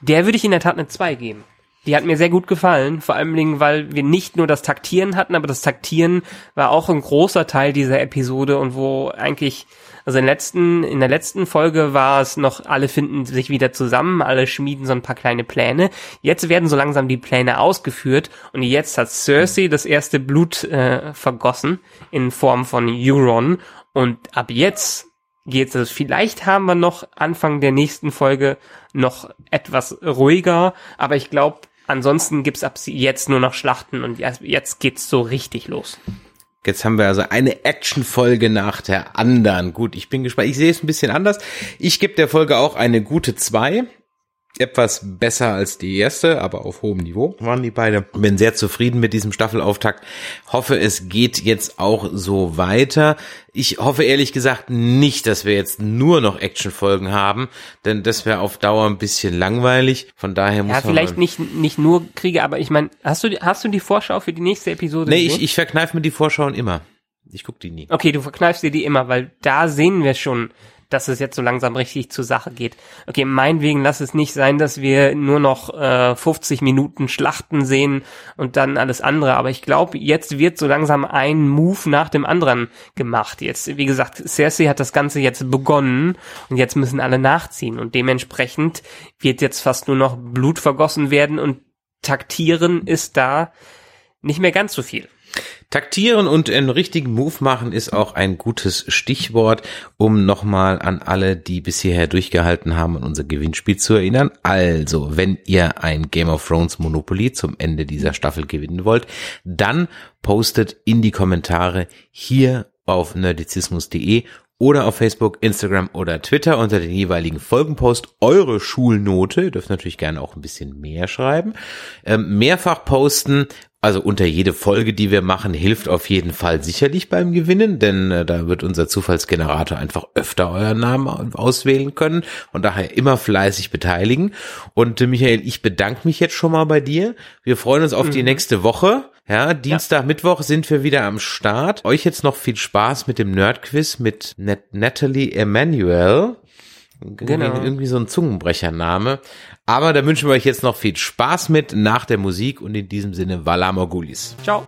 Der würde ich in der Tat eine 2 geben. Die hat mir sehr gut gefallen, vor allem, Dingen, weil wir nicht nur das Taktieren hatten, aber das Taktieren war auch ein großer Teil dieser Episode und wo eigentlich, also in, letzten, in der letzten Folge war es noch, alle finden sich wieder zusammen, alle schmieden so ein paar kleine Pläne. Jetzt werden so langsam die Pläne ausgeführt und jetzt hat Cersei das erste Blut äh, vergossen in Form von Euron und ab jetzt geht's. Also vielleicht haben wir noch Anfang der nächsten Folge noch etwas ruhiger, aber ich glaube, ansonsten gibt's ab jetzt nur noch Schlachten und jetzt, jetzt geht's so richtig los. Jetzt haben wir also eine Actionfolge nach der anderen. Gut, ich bin gespannt. Ich sehe es ein bisschen anders. Ich gebe der Folge auch eine gute 2. Etwas besser als die erste, aber auf hohem Niveau waren die beide. Bin sehr zufrieden mit diesem Staffelauftakt. Hoffe, es geht jetzt auch so weiter. Ich hoffe ehrlich gesagt nicht, dass wir jetzt nur noch Actionfolgen haben, denn das wäre auf Dauer ein bisschen langweilig. Von daher muss Ja, man vielleicht nicht, nicht nur Kriege, aber ich meine, hast du, die- hast du die Vorschau für die nächste Episode Nee, gesehen? ich, ich verkneife mir die Vorschauen immer. Ich guck die nie. Okay, du verkneifst dir die immer, weil da sehen wir schon, dass es jetzt so langsam richtig zur Sache geht. Okay, meinetwegen lass es nicht sein, dass wir nur noch äh, 50 Minuten Schlachten sehen und dann alles andere. Aber ich glaube, jetzt wird so langsam ein Move nach dem anderen gemacht. Jetzt, wie gesagt, Cersei hat das Ganze jetzt begonnen und jetzt müssen alle nachziehen. Und dementsprechend wird jetzt fast nur noch Blut vergossen werden und taktieren ist da nicht mehr ganz so viel. Taktieren und einen richtigen Move machen ist auch ein gutes Stichwort, um nochmal an alle, die bis hierher durchgehalten haben, an unser Gewinnspiel zu erinnern. Also, wenn ihr ein Game of Thrones Monopoly zum Ende dieser Staffel gewinnen wollt, dann postet in die Kommentare hier auf nerdizismus.de oder auf Facebook, Instagram oder Twitter unter den jeweiligen Folgenpost eure Schulnote. Ihr dürft natürlich gerne auch ein bisschen mehr schreiben. Ähm, mehrfach posten, also unter jede Folge, die wir machen, hilft auf jeden Fall sicherlich beim Gewinnen, denn äh, da wird unser Zufallsgenerator einfach öfter euren Namen auswählen können und daher immer fleißig beteiligen. Und äh, Michael, ich bedanke mich jetzt schon mal bei dir. Wir freuen uns auf die nächste Woche. Ja, Dienstag, Mittwoch sind wir wieder am Start. Euch jetzt noch viel Spaß mit dem Nerdquiz mit Nat Natalie Emanuel. Genau. Irgendwie so ein Zungenbrechername. Aber da wünschen wir euch jetzt noch viel Spaß mit nach der Musik und in diesem Sinne Vala Morgulis. Ciao.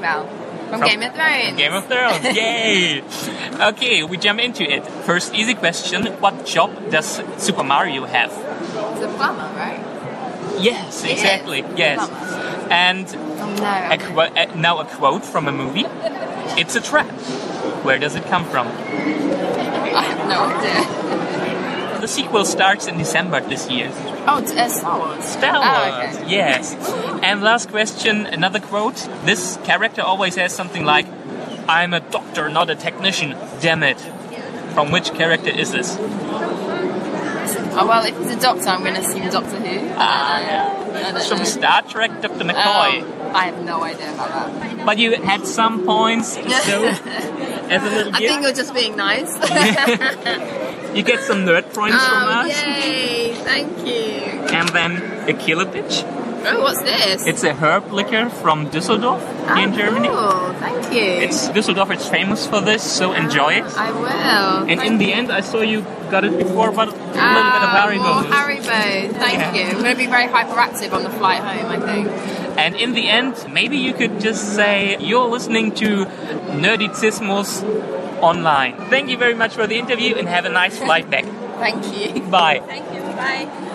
Emmanuel from Game of Thrones. Game of Thrones. Yay! okay, we jump into it. First, easy question: What job does Super Mario have? It's a plumber, right? Yes, It is. exactly. Yes. Plumber. And Oh no. a okay. qu- uh, now a quote from a movie. It's a trap. Where does it come from? I have no idea. The sequel starts in December this year. Oh, it's uh, Star Wars. Star Oh, okay. Yes. And last question, another quote. This character always has something like, "I'm a doctor, not a technician." Damn it. From which character is this? Oh well, if he's a doctor, I'm going to assume Doctor Who. Ah, don't From. Star Trek, Dr. McCoy. Oh, I have no idea about that. But you had some points, so as a little I think you're just being nice. you get some nerd points from oh, us, yay! Thank you. and then a killer pitch. Oh, what's this? It's a herb liquor from Düsseldorf oh, in Germany. Cool. Thank you. It's Düsseldorf is famous for this, so enjoy it. I will. And in the end, I saw you got it before, but a little bit of Ah, Haribo. more Haribo. Thank Yeah. you. I'm going to be very hyperactive on the flight home, I think. And in the end, maybe you could just say you're listening to Nerdizismus online. Thank you very much for the interview and have a nice flight back. Thank you. Bye. Thank you. Bye.